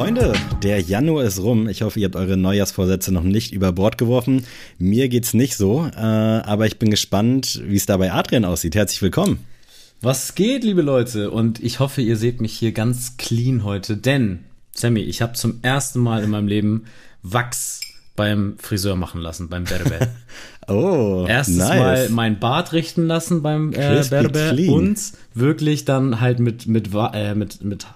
Freunde, der Januar ist rum. Ich hoffe, ihr habt eure Neujahrsvorsätze noch nicht über Bord geworfen. Mir geht's nicht so, äh, aber ich bin gespannt, wie es da bei Adrian aussieht. Herzlich willkommen. Was geht, liebe Leute? Und ich hoffe, ihr seht mich hier ganz clean heute, denn, Sammy, ich habe zum ersten Mal in meinem Leben Wachs beim Friseur machen lassen, beim Berber. oh, Erstes nice. Mal mein Bart richten lassen beim äh, Berber und wirklich dann halt mit, mit, äh, mit, mit,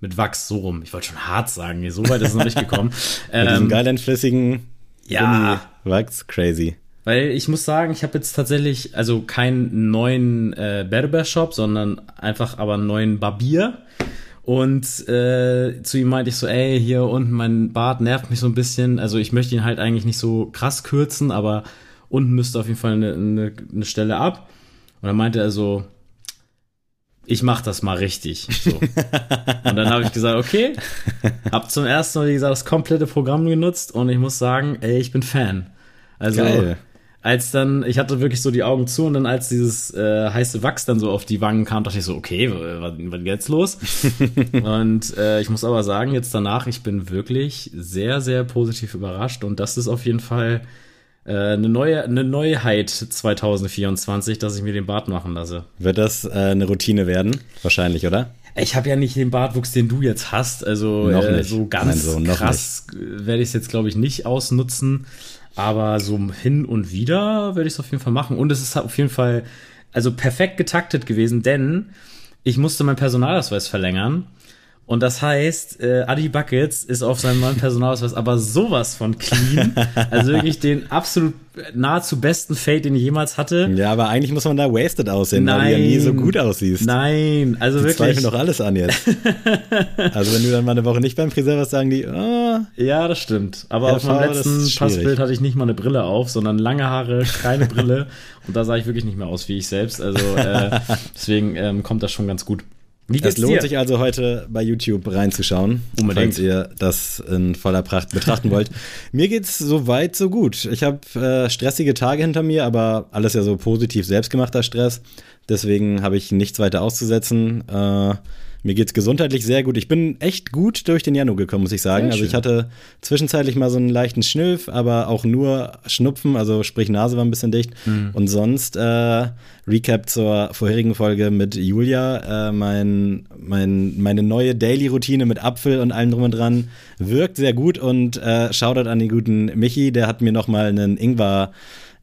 mit Wachs so rum. Ich wollte schon hart sagen, so weit ist es noch nicht gekommen. Mit diesem ähm, geilen, flüssigen ja, Wachs, crazy. Weil ich muss sagen, ich habe jetzt tatsächlich also keinen neuen äh, Barbershop, sondern einfach aber einen neuen Barbier. Und äh, zu ihm meinte ich so, ey, hier unten mein Bart nervt mich so ein bisschen. Also ich möchte ihn halt eigentlich nicht so krass kürzen, aber unten müsste auf jeden Fall eine, eine, eine Stelle ab. Und dann meinte er so, ich mach das mal richtig. So. Und dann habe ich gesagt, okay, hab zum ersten Mal, wie gesagt, das komplette Programm genutzt und ich muss sagen, ey, ich bin Fan. Also Geil. als dann, ich hatte wirklich so die Augen zu und dann als dieses äh, heiße Wachs dann so auf die Wangen kam, dachte ich so, okay, was, was jetzt los? und äh, ich muss aber sagen, jetzt danach, ich bin wirklich sehr, sehr positiv überrascht und das ist auf jeden Fall äh, eine neue eine Neuheit 2024, dass ich mir den Bart machen lasse. Wird das äh, eine Routine werden? Wahrscheinlich, oder? Ich habe ja nicht den Bartwuchs, den du jetzt hast. Also Noch äh, so ganz Sohn, noch krass äh, werde ich es jetzt, glaube ich, nicht ausnutzen. Aber so hin und wieder werde ich es auf jeden Fall machen. Und es ist auf jeden Fall also perfekt getaktet gewesen, denn ich musste meinen Personalausweis verlängern. Und das heißt, äh, Adi Buckets ist auf seinem neuen Personalausweis aber sowas von clean. Also wirklich den absolut nahezu besten Fade, den ich jemals hatte. Ja, aber eigentlich muss man da wasted aussehen, weil du ja nie so gut aussiehst. Nein, also Die wirklich. zweifeln doch alles an jetzt. also wenn du dann mal eine Woche nicht beim Friseur warst, sagen die, oh, Ja, das stimmt. Aber Ja, auf meinem letzten. Passbild hatte ich nicht mal eine Brille auf, sondern lange Haare, keine Brille. Und da sah ich wirklich nicht mehr aus wie ich selbst. Also äh, deswegen ähm, kommt das schon ganz gut. Wie Es geht's lohnt dir? sich also heute bei YouTube reinzuschauen, Unbedingt. falls ihr das in voller Pracht betrachten wollt. mir geht's so weit, so gut. Ich habe äh, stressige Tage hinter mir, aber alles ja so positiv selbstgemachter Stress. Deswegen habe ich nichts weiter auszusetzen. Äh, mir geht's gesundheitlich sehr gut. Ich bin echt gut durch den Januar gekommen, muss ich sagen. Also ich hatte zwischenzeitlich mal so einen leichten Schnüff, aber auch nur Schnupfen, also sprich Nase war ein bisschen dicht. Mhm. Und sonst äh, Recap zur vorherigen Folge mit Julia. Äh, mein, mein, meine neue Daily-Routine mit Apfel und allem drum und dran wirkt sehr gut und äh, Shoutout an den guten Michi, der hat mir noch mal einen Ingwer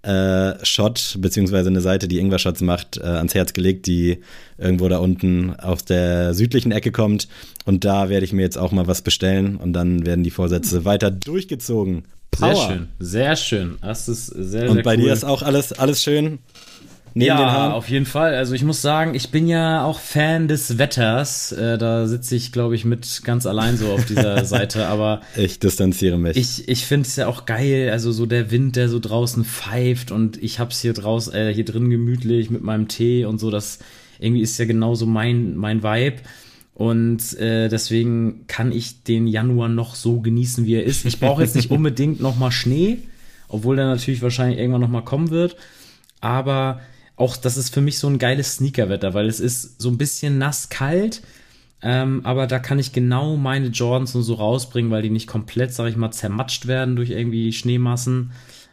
äh, Shot, beziehungsweise eine Seite, die Ingwer-Shots macht, äh, ans Herz gelegt, die irgendwo da unten aus der südlichen Ecke kommt. Und da werde ich mir jetzt auch mal was bestellen und dann werden die Vorsätze weiter durchgezogen. Power. Sehr schön, sehr schön. Das ist sehr, Und sehr bei cool. dir ist auch alles, alles schön neben den ja, Haaren? auf jeden Fall. Also ich muss sagen, ich bin ja auch Fan des Wetters. Äh, da sitze ich, glaube ich, mit ganz allein so auf dieser Seite. Aber Ich distanziere mich. Ich, ich finde es ja auch geil, also so der Wind, der so draußen pfeift und ich hab's hier draußen, äh, hier drin gemütlich mit meinem Tee und so, das irgendwie ist ja genauso mein, mein Vibe. Und äh, deswegen kann ich den Januar noch so genießen, wie er ist. Ich brauche jetzt nicht unbedingt nochmal Schnee, obwohl der natürlich wahrscheinlich irgendwann nochmal kommen wird. Aber auch das ist für mich so ein geiles Sneakerwetter, weil es ist so ein bisschen nass kalt. Ähm, aber da kann ich genau meine Jordans und so rausbringen, weil die nicht komplett, sag ich mal, zermatscht werden durch irgendwie Schneemassen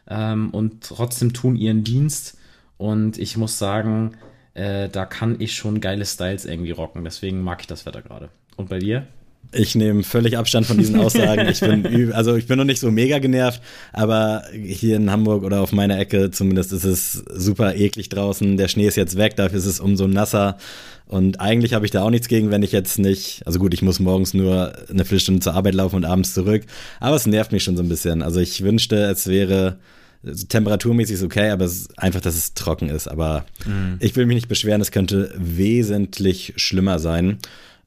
ähm, und trotzdem tun ihren Dienst. Und ich muss sagen, äh, da kann ich schon geile Styles irgendwie rocken. Deswegen mag ich das Wetter gerade. Und bei dir? Ich nehme völlig Abstand von diesen Aussagen. Ich bin, also ich bin noch nicht so mega genervt, aber hier in Hamburg oder auf meiner Ecke zumindest ist es super eklig draußen. Der Schnee ist jetzt weg, dafür ist es umso nasser. Und eigentlich habe ich da auch nichts gegen, wenn ich jetzt nicht, also gut, ich muss morgens nur eine Viertelstunde zur Arbeit laufen und abends zurück, aber es nervt mich schon so ein bisschen. Also ich wünschte, es wäre temperaturmäßig ist okay, aber es ist einfach, dass es trocken ist. Aber ich will mich nicht beschweren, es könnte wesentlich schlimmer sein.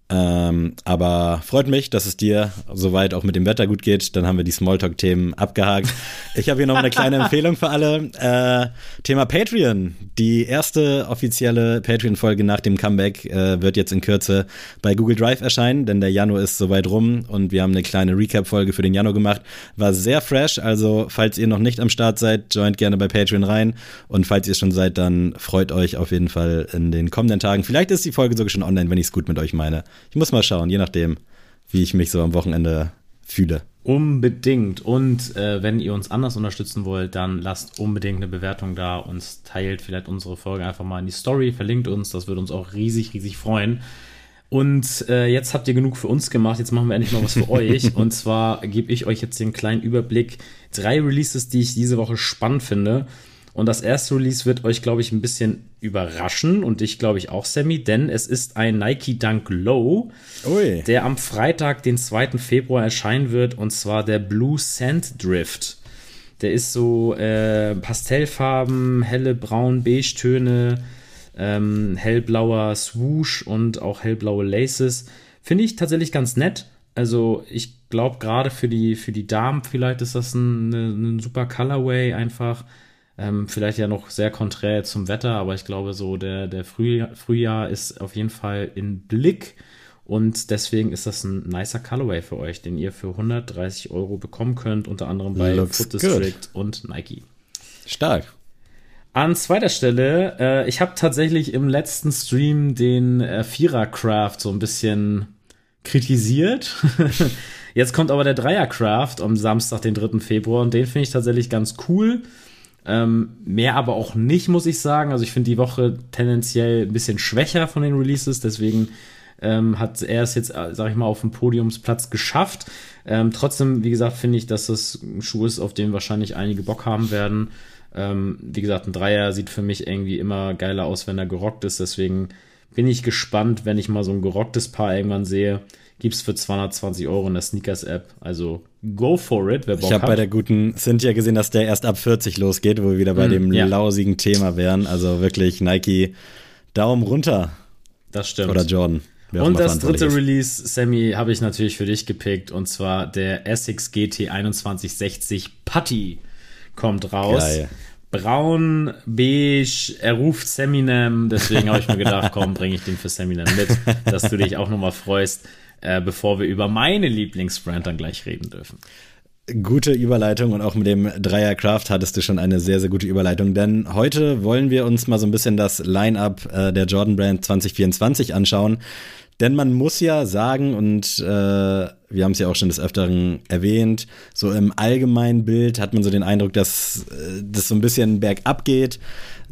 Ähm, aber freut mich, dass es dir soweit auch mit dem Wetter gut geht. Dann haben wir die Smalltalk-Themen abgehakt. Ich habe hier noch eine kleine Empfehlung für alle. Äh, Thema Patreon. Die erste offizielle Patreon-Folge nach dem Comeback äh, wird jetzt in Kürze bei Google Drive erscheinen, denn der Januar ist soweit rum und wir haben eine kleine Recap-Folge für den Januar gemacht. War sehr fresh, also falls ihr noch nicht am Start seid, joint gerne bei Patreon rein. Und falls ihr schon seid, dann freut euch auf jeden Fall in den kommenden Tagen. Vielleicht ist die Folge sogar schon online, wenn ich es gut mit euch meine. Ich muss mal schauen, je nachdem. wie ich mich so am Wochenende fühle. Unbedingt. Und äh, wenn ihr uns anders unterstützen wollt, dann lasst unbedingt eine Bewertung da und teilt vielleicht unsere Folge einfach mal in die Story, verlinkt uns. Das würde uns auch riesig, riesig freuen. Und äh, jetzt habt ihr genug für uns gemacht. Jetzt machen wir endlich mal was für euch. Und zwar gebe ich euch jetzt den kleinen Überblick. Drei Releases, die ich diese Woche spannend finde. Und das erste Release wird euch, glaube ich, ein bisschen überraschen und ich glaube ich auch, Sammy, denn es ist ein Nike Dunk Low, Ui. der am Freitag, den 2. Februar erscheinen wird und zwar der Blue Sand Drift. Der ist so äh, Pastellfarben, helle braun-beige-Töne, ähm, hellblauer Swoosh und auch hellblaue Laces. Finde ich tatsächlich ganz nett. Also ich glaube gerade für die, für die Damen vielleicht ist das ein, ein super Colorway einfach ähm, vielleicht ja noch sehr konträr zum Wetter, aber ich glaube, so der, der Frühjahr, Frühjahr ist auf jeden Fall in Blick. Und deswegen ist das ein nicer Colorway für euch, den ihr für 130 Euro bekommen könnt, unter anderem bei Looks Foot District good. und Nike. Stark. An zweiter Stelle, äh, ich habe tatsächlich im letzten Stream den äh, Vierer Craft so ein bisschen kritisiert. Jetzt kommt aber der Dreier Craft am Samstag, den 3. Februar, und den finde ich tatsächlich ganz cool. Ähm, mehr aber auch nicht, muss ich sagen. Also ich finde die Woche tendenziell ein bisschen schwächer von den Releases, deswegen ähm, hat er es jetzt, äh, sag ich mal, auf dem Podiumsplatz geschafft. Ähm, trotzdem, wie gesagt, finde ich, dass das ein Schuh ist, auf den wahrscheinlich einige Bock haben werden. Ähm, wie gesagt, ein Dreier sieht für mich irgendwie immer geiler aus, wenn er gerockt ist. Deswegen bin ich gespannt, wenn ich mal so ein gerocktes Paar irgendwann sehe gibt es für 220 Euro in der Sneakers-App. Also go for it, wer Bock Ich habe bei der guten Cynthia gesehen, dass der erst ab 40 losgeht, wo wir wieder bei mm, dem ja. lausigen Thema wären. Also wirklich Nike Daumen runter. Das stimmt. Oder Jordan. Und das dritte Release, Sammy, habe ich natürlich für dich gepickt. Und zwar der Essex GT 2160 Putty kommt raus. Geil. Braun, beige, er ruft Seminem, deswegen habe ich mir gedacht, komm, bringe ich den für Seminem mit, dass du dich auch nochmal freust äh, bevor wir über meine Lieblingsbrand dann gleich reden dürfen. Gute Überleitung und auch mit dem Dreier Craft hattest du schon eine sehr, sehr gute Überleitung, denn heute wollen wir uns mal so ein bisschen das Line-Up äh, der Jordan Brand 2024 anschauen. Denn man muss ja sagen, und äh, wir haben es ja auch schon des Öfteren erwähnt, so im allgemeinen Bild hat man so den Eindruck, dass äh, das so ein bisschen bergab geht.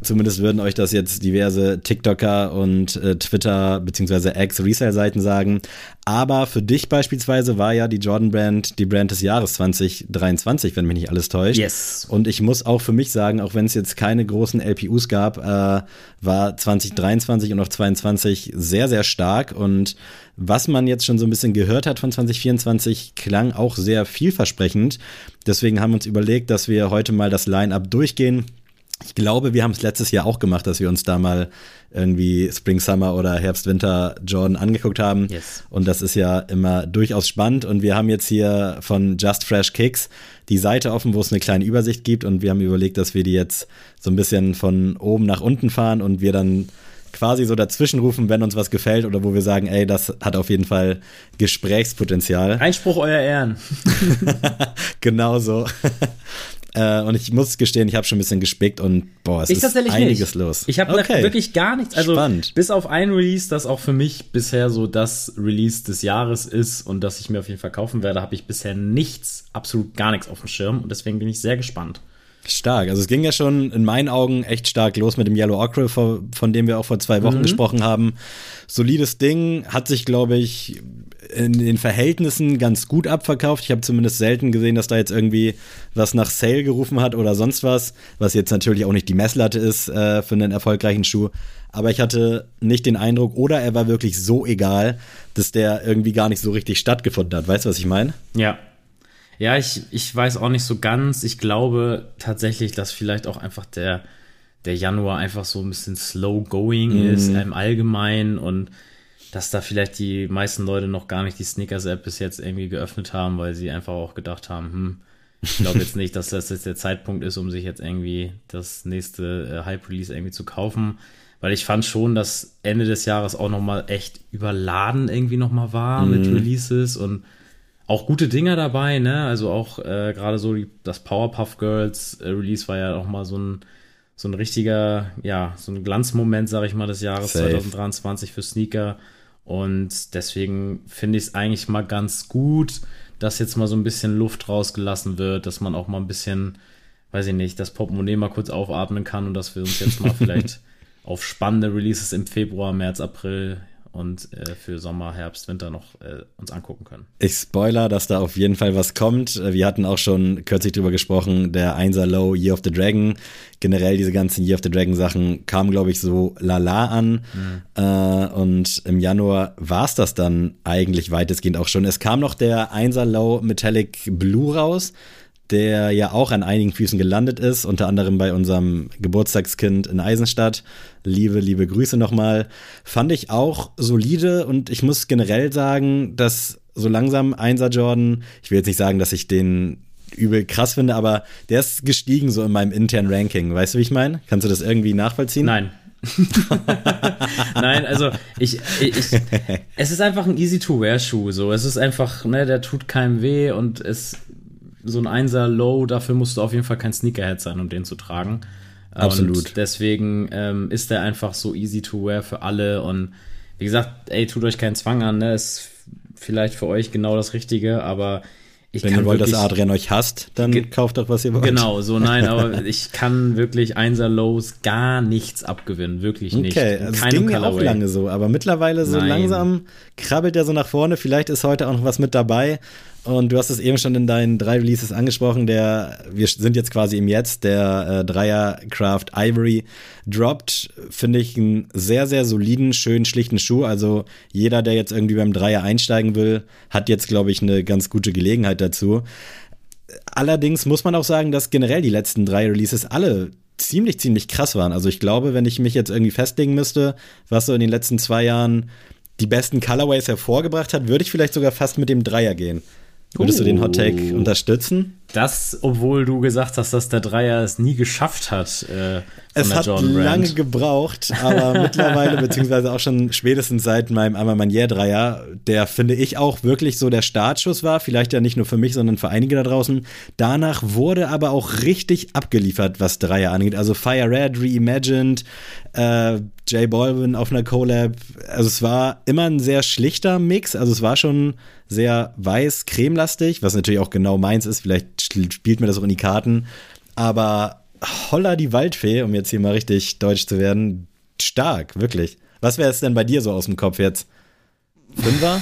Zumindest würden euch das jetzt diverse TikToker und äh, Twitter bzw. Ex-Resale-Seiten sagen. Aber für dich beispielsweise war ja die Jordan Brand die Brand des Jahres 2023, wenn mich nicht alles täuscht. Yes. Und ich muss auch für mich sagen, auch wenn es jetzt keine großen LPUs gab, äh, war 2023 und auch 2022 sehr, sehr stark. Und was man jetzt schon so ein bisschen gehört hat von 2024, klang auch sehr vielversprechend. Deswegen haben wir uns überlegt, dass wir heute mal das Line-up durchgehen ich glaube, wir haben es letztes Jahr auch gemacht, dass wir uns da mal irgendwie Spring, Summer oder Herbst, Winter Jordan angeguckt haben. Yes. Und das ist ja immer durchaus spannend. Und wir haben jetzt hier von Just Fresh Kicks die Seite offen, wo es eine kleine Übersicht gibt. Und wir haben überlegt, dass wir die jetzt so ein bisschen von oben nach unten fahren und wir dann quasi so dazwischen rufen, wenn uns was gefällt oder wo wir sagen, ey, das hat auf jeden Fall Gesprächspotenzial. Einspruch euer Ehren. genau so. Äh, und ich muss gestehen, ich habe schon ein bisschen gespickt und boah, es ich ist einiges nicht. los. Ich habe okay. wirklich gar nichts. Also Spannend. bis auf ein Release, das auch für mich bisher so das Release des Jahres ist und das ich mir auf jeden Fall kaufen werde, habe ich bisher nichts, absolut gar nichts auf dem Schirm und deswegen bin ich sehr gespannt. Stark. Also es ging ja schon in meinen Augen echt stark los mit dem Yellow Ocre, von dem wir auch vor zwei Wochen mhm. gesprochen haben. Solides Ding, hat sich, glaube ich, in den Verhältnissen ganz gut abverkauft. Ich habe zumindest selten gesehen, dass da jetzt irgendwie was nach Sale gerufen hat oder sonst was, was jetzt natürlich auch nicht die Messlatte ist äh, für einen erfolgreichen Schuh. Aber ich hatte nicht den Eindruck, oder er war wirklich so egal, dass der irgendwie gar nicht so richtig stattgefunden hat. Weißt du, was ich meine? Ja. Ja, ich, ich weiß auch nicht so ganz. Ich glaube tatsächlich, dass vielleicht auch einfach der, der Januar einfach so ein bisschen slow going mhm. ist im Allgemeinen und dass da vielleicht die meisten Leute noch gar nicht die Snickers-App bis jetzt irgendwie geöffnet haben, weil sie einfach auch gedacht haben, hm, ich glaube jetzt nicht, dass das jetzt der Zeitpunkt ist, um sich jetzt irgendwie das nächste äh, Hype-Release irgendwie zu kaufen. Weil ich fand schon, dass Ende des Jahres auch nochmal echt überladen irgendwie nochmal war mhm. mit Releases und auch gute Dinger dabei, ne? Also auch äh, gerade so die, das Powerpuff Girls äh, Release war ja nochmal so ein so ein richtiger, ja, so ein Glanzmoment, sag ich mal, des Jahres Safe. 2023 für Sneaker. Und deswegen finde ich es eigentlich mal ganz gut, dass jetzt mal so ein bisschen Luft rausgelassen wird, dass man auch mal ein bisschen, weiß ich nicht, das Portemonnaie mal kurz aufatmen kann und dass wir uns jetzt mal vielleicht auf spannende Releases im Februar, März, April und äh, für Sommer, Herbst, Winter noch äh, uns angucken können. Ich spoiler, dass da auf jeden Fall was kommt. Wir hatten auch schon kürzlich drüber gesprochen, der 1er Low Year of the Dragon. Generell diese ganzen Year of the Dragon Sachen kamen, glaube ich, so lala an. Mhm. Äh, und im Januar war es das dann eigentlich weitestgehend auch schon. Es kam noch der 1er Low Metallic Blue raus der ja auch an einigen Füßen gelandet ist, unter anderem bei unserem Geburtstagskind in Eisenstadt. Liebe, liebe Grüße nochmal. Fand ich auch solide und ich muss generell sagen, dass so langsam Einser Jordan, ich will jetzt nicht sagen, dass ich den übel krass finde, aber der ist gestiegen so in meinem internen Ranking. Weißt du, wie ich meine? Kannst du das irgendwie nachvollziehen? Nein. Nein, also ich, ich, ich, es ist einfach ein Easy-to-Wear-Schuh. So, es ist einfach, ne, der tut keinem weh und es so ein Einser Low, dafür musst du auf jeden Fall kein Sneakerhead sein, um den zu tragen. Absolut. Und deswegen ähm, ist der einfach so easy to wear für alle. Und wie gesagt, ey, tut euch keinen Zwang an, ne? Ist vielleicht für euch genau das Richtige, aber ich Wenn kann ihr wollt, dass wirklich- Adrian euch hasst, dann kauft doch, was ihr wollt. Genau, so nein, aber ich kann wirklich Einser Lows gar nichts abgewinnen, wirklich nicht. Okay, also es keinem ging mir auch lange so, aber mittlerweile so Nein. langsam krabbelt er so nach vorne. Vielleicht ist heute auch noch was mit dabei. Und du hast es eben schon in deinen drei Releases angesprochen. Der, wir sind jetzt quasi im Jetzt. Der äh, Dreier Craft Ivory droppt, finde ich, einen sehr, sehr soliden, schönen, schlichten Schuh. Also jeder, der jetzt irgendwie beim Dreier einsteigen will, hat jetzt, glaube ich, eine ganz gute Gelegenheit dazu. Allerdings muss man auch sagen, dass generell die letzten drei Releases alle ziemlich, ziemlich krass waren. Also ich glaube, wenn ich mich jetzt irgendwie festlegen müsste, was so in den letzten zwei Jahren die besten Colorways hervorgebracht hat, würde ich vielleicht sogar fast mit dem Dreier gehen. Würdest du den Hot Take Oh. unterstützen? Das, obwohl du gesagt hast, dass der Dreier es nie geschafft hat. Äh, Es hat Brand. lange gebraucht, aber mittlerweile, beziehungsweise auch schon spätestens seit meinem Amamanier-Dreier, der finde ich auch wirklich so der Startschuss war, vielleicht ja nicht nur für mich, sondern für einige da draußen. Danach wurde aber auch richtig abgeliefert, was Dreier angeht. Also Fire Red, Reimagined, äh, J Balvin auf einer Collab. Also es war immer ein sehr schlichter Mix, also es war schon sehr weiß, cremelastig, was natürlich auch genau meins ist. Vielleicht spielt mir das auch in die Karten. Aber holla die Waldfee, um jetzt hier mal richtig deutsch zu werden, stark, wirklich. Was wäre es denn bei dir so aus dem Kopf jetzt? Fünfer?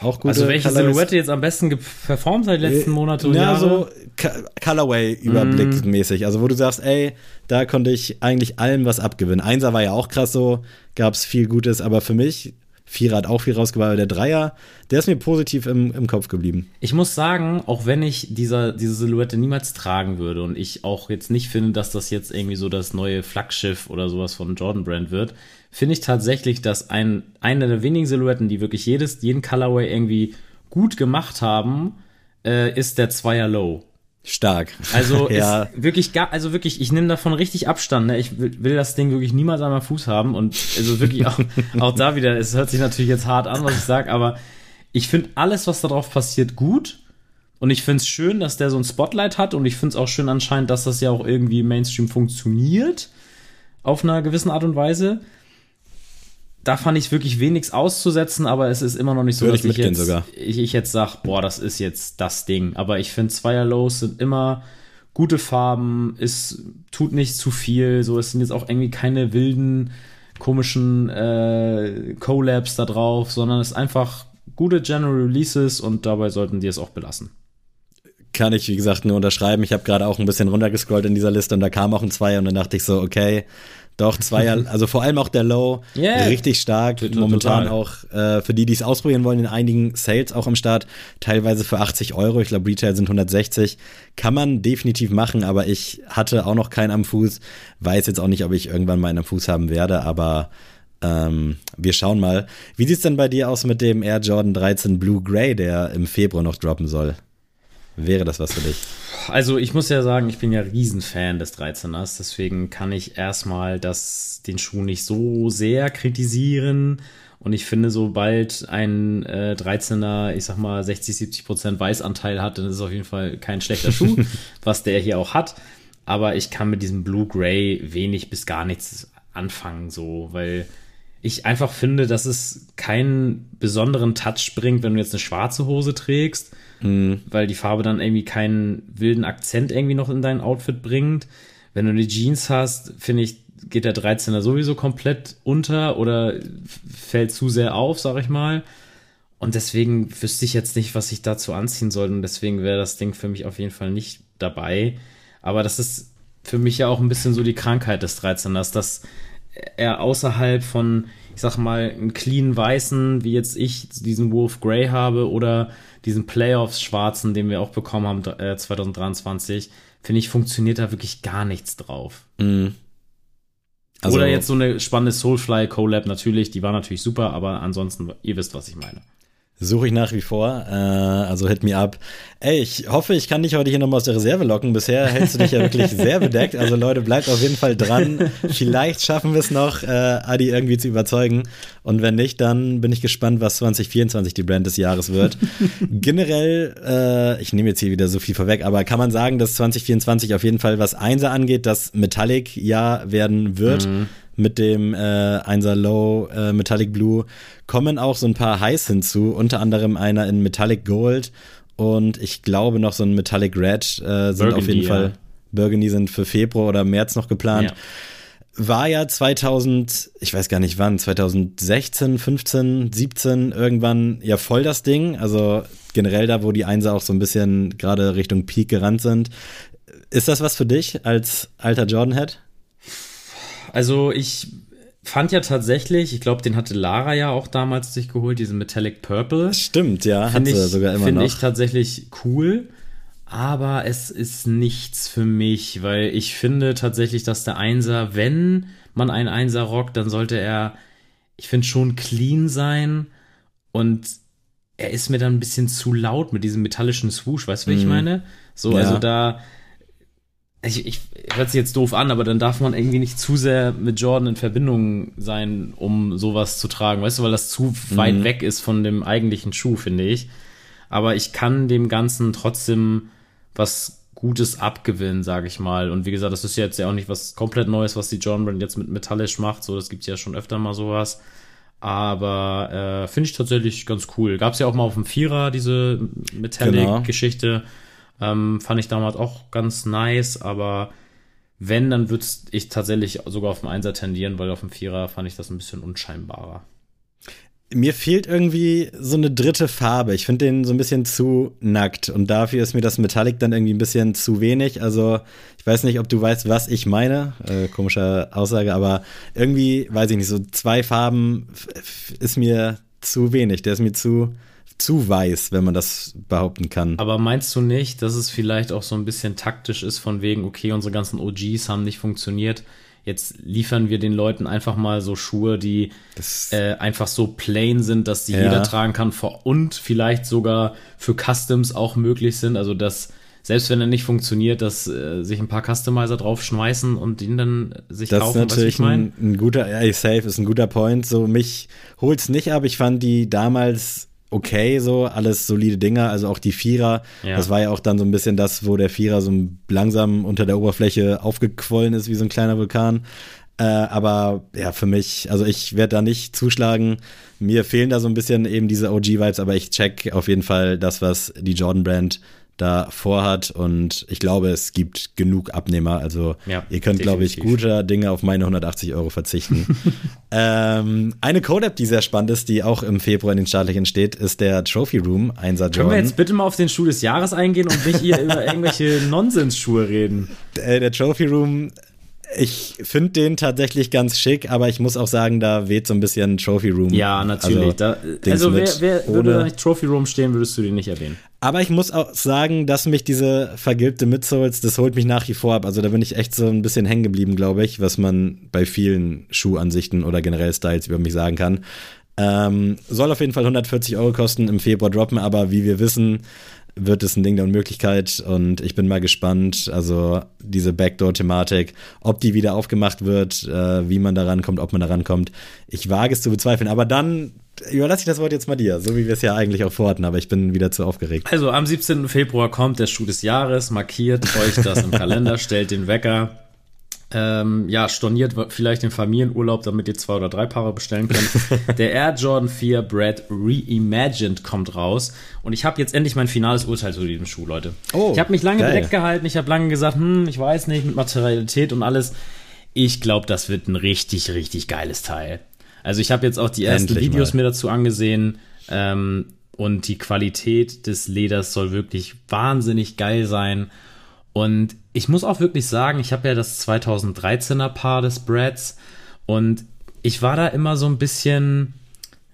Auch gute Also welche Colorways? Silhouette jetzt am besten performt die letzten Monate und Ja, Jahre? so Ka- Colorway-Überblick mäßig. Also, wo du sagst, ey, da konnte ich eigentlich allem was abgewinnen. Einser war ja auch krass so, gab es viel Gutes, aber für mich, Vierer hat auch viel rausgebracht, aber der Dreier, der ist mir positiv im, im Kopf geblieben. Ich muss sagen, auch wenn ich dieser, diese Silhouette niemals tragen würde und ich auch jetzt nicht finde, dass das jetzt irgendwie so das neue Flaggschiff oder sowas von Jordan Brand wird, finde ich tatsächlich, dass ein, eine der wenigen Silhouetten, die wirklich jedes, jeden Colorway irgendwie gut gemacht haben, äh, ist der Zweier Low. Stark. Also ja. ist wirklich gar, also wirklich, ich nehme davon richtig Abstand. Ne? Ich will, will das Ding wirklich niemals an meinem Fuß haben und also wirklich auch, auch da wieder. Es hört sich natürlich jetzt hart an, was ich sage, aber ich finde alles, was darauf passiert, gut. Und ich finde es schön, dass der so ein Spotlight hat und ich finde es auch schön anscheinend, dass das ja auch irgendwie Mainstream funktioniert. Auf einer gewissen Art und Weise. Da fand ich wirklich wenig auszusetzen, aber es ist immer noch nicht so, Würde dass ich ich, jetzt, sogar. ich, ich jetzt sage, boah, das ist jetzt das Ding. Aber ich finde, Zweier Lows sind immer gute Farben, es tut nicht zu viel. So, es sind jetzt auch irgendwie keine wilden, komischen äh, Collabs da drauf, sondern es ist einfach gute General Releases und dabei sollten die es auch belassen. Kann ich, wie gesagt, nur unterschreiben. Ich habe gerade auch ein bisschen runtergescrollt in dieser Liste und da kam auch ein Zweier und dann dachte ich so, okay, doch, Zweier, also vor allem auch der Low, Yeah. richtig stark. Total. Momentan auch äh, für die, die es ausprobieren wollen, in einigen Sales auch am Start, teilweise für 80 Euro. Ich glaube, Retail sind 160. Kann man definitiv machen, aber ich hatte auch noch keinen am Fuß. Weiß jetzt auch nicht, ob ich irgendwann mal einen am Fuß haben werde, aber ähm, wir schauen mal. Wie sieht's denn bei dir aus mit dem Air Jordan 13 Blue Gray, der im Februar noch droppen soll? Wäre das was für dich? Also ich muss ja sagen, ich bin ja Riesenfan des 13ers, deswegen kann ich erstmal das, den Schuh nicht so sehr kritisieren. Und ich finde, sobald ein äh, 13er, ich sag mal, 60, 70 Prozent Weißanteil hat, dann ist es auf jeden Fall kein schlechter Schuh, was der hier auch hat. Aber ich kann mit diesem Blue Gray wenig bis gar nichts anfangen, so, weil ich einfach finde, dass es keinen besonderen Touch bringt, wenn du jetzt eine schwarze Hose trägst, mhm. weil die Farbe dann irgendwie keinen wilden Akzent irgendwie noch in dein Outfit bringt. Wenn du eine Jeans hast, finde ich, geht der 13er sowieso komplett unter oder fällt zu sehr auf, sag ich mal. Und deswegen wüsste ich jetzt nicht, was ich dazu anziehen soll. Und deswegen wäre das Ding für mich auf jeden Fall nicht dabei. Aber das ist für mich ja auch ein bisschen so die Krankheit des 13ers, dass er außerhalb von, ich sag mal, einen clean weißen, wie jetzt ich diesen Wolf Grey habe oder diesen Playoffs schwarzen, den wir auch bekommen haben äh, 2023, finde ich, funktioniert da wirklich gar nichts drauf. Mhm. Also, oder jetzt so eine spannende Soulfly Collab natürlich, die war natürlich super, aber ansonsten, ihr wisst, was ich meine. Suche ich nach wie vor. Äh, also hit me up. Ey, ich hoffe, ich kann dich heute hier nochmal aus der Reserve locken. Bisher hältst du dich ja wirklich sehr bedeckt. Also Leute, bleibt auf jeden Fall dran. Vielleicht schaffen wir es noch, äh, Adi irgendwie zu überzeugen. Und wenn nicht, dann bin ich gespannt, was 2024 die Brand des Jahres wird. Generell, äh, ich nehme jetzt hier wieder so viel vorweg, aber kann man sagen, dass 2024 auf jeden Fall, was Einser angeht, das Metallic-Jahr werden wird. Mhm mit dem äh, 1er Low äh, Metallic Blue kommen auch so ein paar Highs hinzu, unter anderem einer in Metallic Gold und ich glaube noch so ein Metallic Red äh, sind Burgundy, auf jeden Fall. Burgundy sind für Februar oder März noch geplant. Ja. War ja 2000, ich weiß gar nicht wann, 2016, 15, 17 irgendwann ja voll das Ding. Also generell da, wo die Einser auch so ein bisschen gerade Richtung Peak gerannt sind. Ist das was für dich als alter Jordan-Head? Also ich fand ja tatsächlich, ich glaube, den hatte Lara ja auch damals sich geholt, diesen Metallic Purple. Stimmt, ja, hat sie sogar immer Finde ich tatsächlich cool, aber es ist nichts für mich, weil ich finde tatsächlich, dass der Einser, wenn man einen Einser rockt, dann sollte er, ich finde, schon clean sein und er ist mir dann ein bisschen zu laut mit diesem metallischen Swoosh, weißt du, wie ich mhm. meine? So, ja. also da ich, ich hört sich jetzt doof an, aber dann darf man irgendwie nicht zu sehr mit Jordan in Verbindung sein, um sowas zu tragen, weißt du, weil das zu weit mhm. weg ist von dem eigentlichen Schuh, finde ich. Aber ich kann dem Ganzen trotzdem was Gutes abgewinnen, sage ich mal. Und wie gesagt, das ist jetzt ja auch nicht was komplett Neues, was die Jordan Brand jetzt mit Metallisch macht. So, das gibt's ja schon öfter mal sowas. Aber äh, finde ich tatsächlich ganz cool. Gab's ja auch mal auf dem Vierer diese Metallic-Geschichte. Genau. Ähm, fand ich damals auch ganz nice, aber wenn, dann würde ich tatsächlich sogar auf den Einser tendieren, weil auf dem Vierer fand ich das ein bisschen unscheinbarer. Mir fehlt irgendwie so eine dritte Farbe. Ich finde den so ein bisschen zu nackt und dafür ist mir das Metallic dann irgendwie ein bisschen zu wenig. Also ich weiß nicht, ob du weißt, was ich meine. Äh, komische Aussage, aber irgendwie weiß ich nicht. So zwei Farben ist mir zu wenig. Der ist mir zu zu weiß, wenn man das behaupten kann. Aber meinst du nicht, dass es vielleicht auch so ein bisschen taktisch ist, von wegen, okay, unsere ganzen OGs haben nicht funktioniert, jetzt liefern wir den Leuten einfach mal so Schuhe, die äh, einfach so plain sind, dass die ja. jeder tragen kann und vielleicht sogar für Customs auch möglich sind, also dass selbst wenn er nicht funktioniert, dass äh, sich ein paar Customizer drauf schmeißen und ihn dann sich das kaufen. Das ist natürlich ein, ein, guter, ja, safe ist ein guter Point. So mich holt's nicht ab. Ich fand die damals okay, so, alles solide Dinger, also auch die Vierer. Ja. Das war ja auch dann so ein bisschen das, wo der Vierer so langsam unter der Oberfläche aufgequollen ist, wie so ein kleiner Vulkan. Äh, aber ja, für mich, also ich werde da nicht zuschlagen. Mir fehlen da so ein bisschen eben diese OG-Vibes, aber ich check auf jeden Fall das, was die Jordan Brand da vorhat. Und ich glaube, es gibt genug Abnehmer. Also ja, ihr könnt, glaube ich, guter Dinge auf meine 180 Euro verzichten. ähm, eine Code-App, die sehr spannend ist, die auch im Februar in den Staatlichen steht, ist der Trophy Room 1 Jordan. Können wir jetzt bitte mal auf den Schuh des Jahres eingehen und nicht hier über irgendwelche Nonsens-Schuhe reden? Der, der Trophy Room ich finde den tatsächlich ganz schick, aber ich muss auch sagen, da weht so ein bisschen Trophy Room. Ja, natürlich. Also, da, also wer, wer würde da nicht Trophy Room stehen, würdest du den nicht erwähnen. Aber ich muss auch sagen, dass mich diese vergilbte Midsoles, das holt mich nach wie vor ab. Also da bin ich echt so ein bisschen hängen geblieben, glaube ich, was man bei vielen Schuhansichten oder generell Styles über mich sagen kann. Ähm, soll auf jeden Fall 140 Euro kosten, im Februar droppen, aber wie wir wissen, wird es ein Ding der Unmöglichkeit und ich bin mal gespannt, also diese Backdoor-Thematik, ob die wieder aufgemacht wird, äh, wie man da rankommt, ob man da rankommt. Ich wage es zu bezweifeln, aber dann überlasse ich das Wort jetzt mal dir, so wie wir es ja eigentlich auch vorhatten, aber ich bin wieder zu aufgeregt. Also am 17. Februar kommt der Schuh des Jahres, markiert euch das im Kalender, stellt den Wecker. Ähm, ja, storniert vielleicht den Familienurlaub, damit ihr zwei oder drei Paare bestellen könnt. Der Air Jordan 4 Brad Reimagined kommt raus und ich habe jetzt endlich mein finales Urteil zu diesem Schuh, Leute. Oh, ich habe mich lange bedeckt gehalten, ich habe lange gesagt, hm, ich weiß nicht, mit Materialität und alles. Ich glaube, das wird ein richtig, richtig geiles Teil. Also ich habe jetzt auch die ersten endlich Videos mal. mir dazu angesehen ähm, und die Qualität des Leders soll wirklich wahnsinnig geil sein. Und ich muss auch wirklich sagen, ich habe ja das 2013er Paar des Brads und ich war da immer so ein bisschen,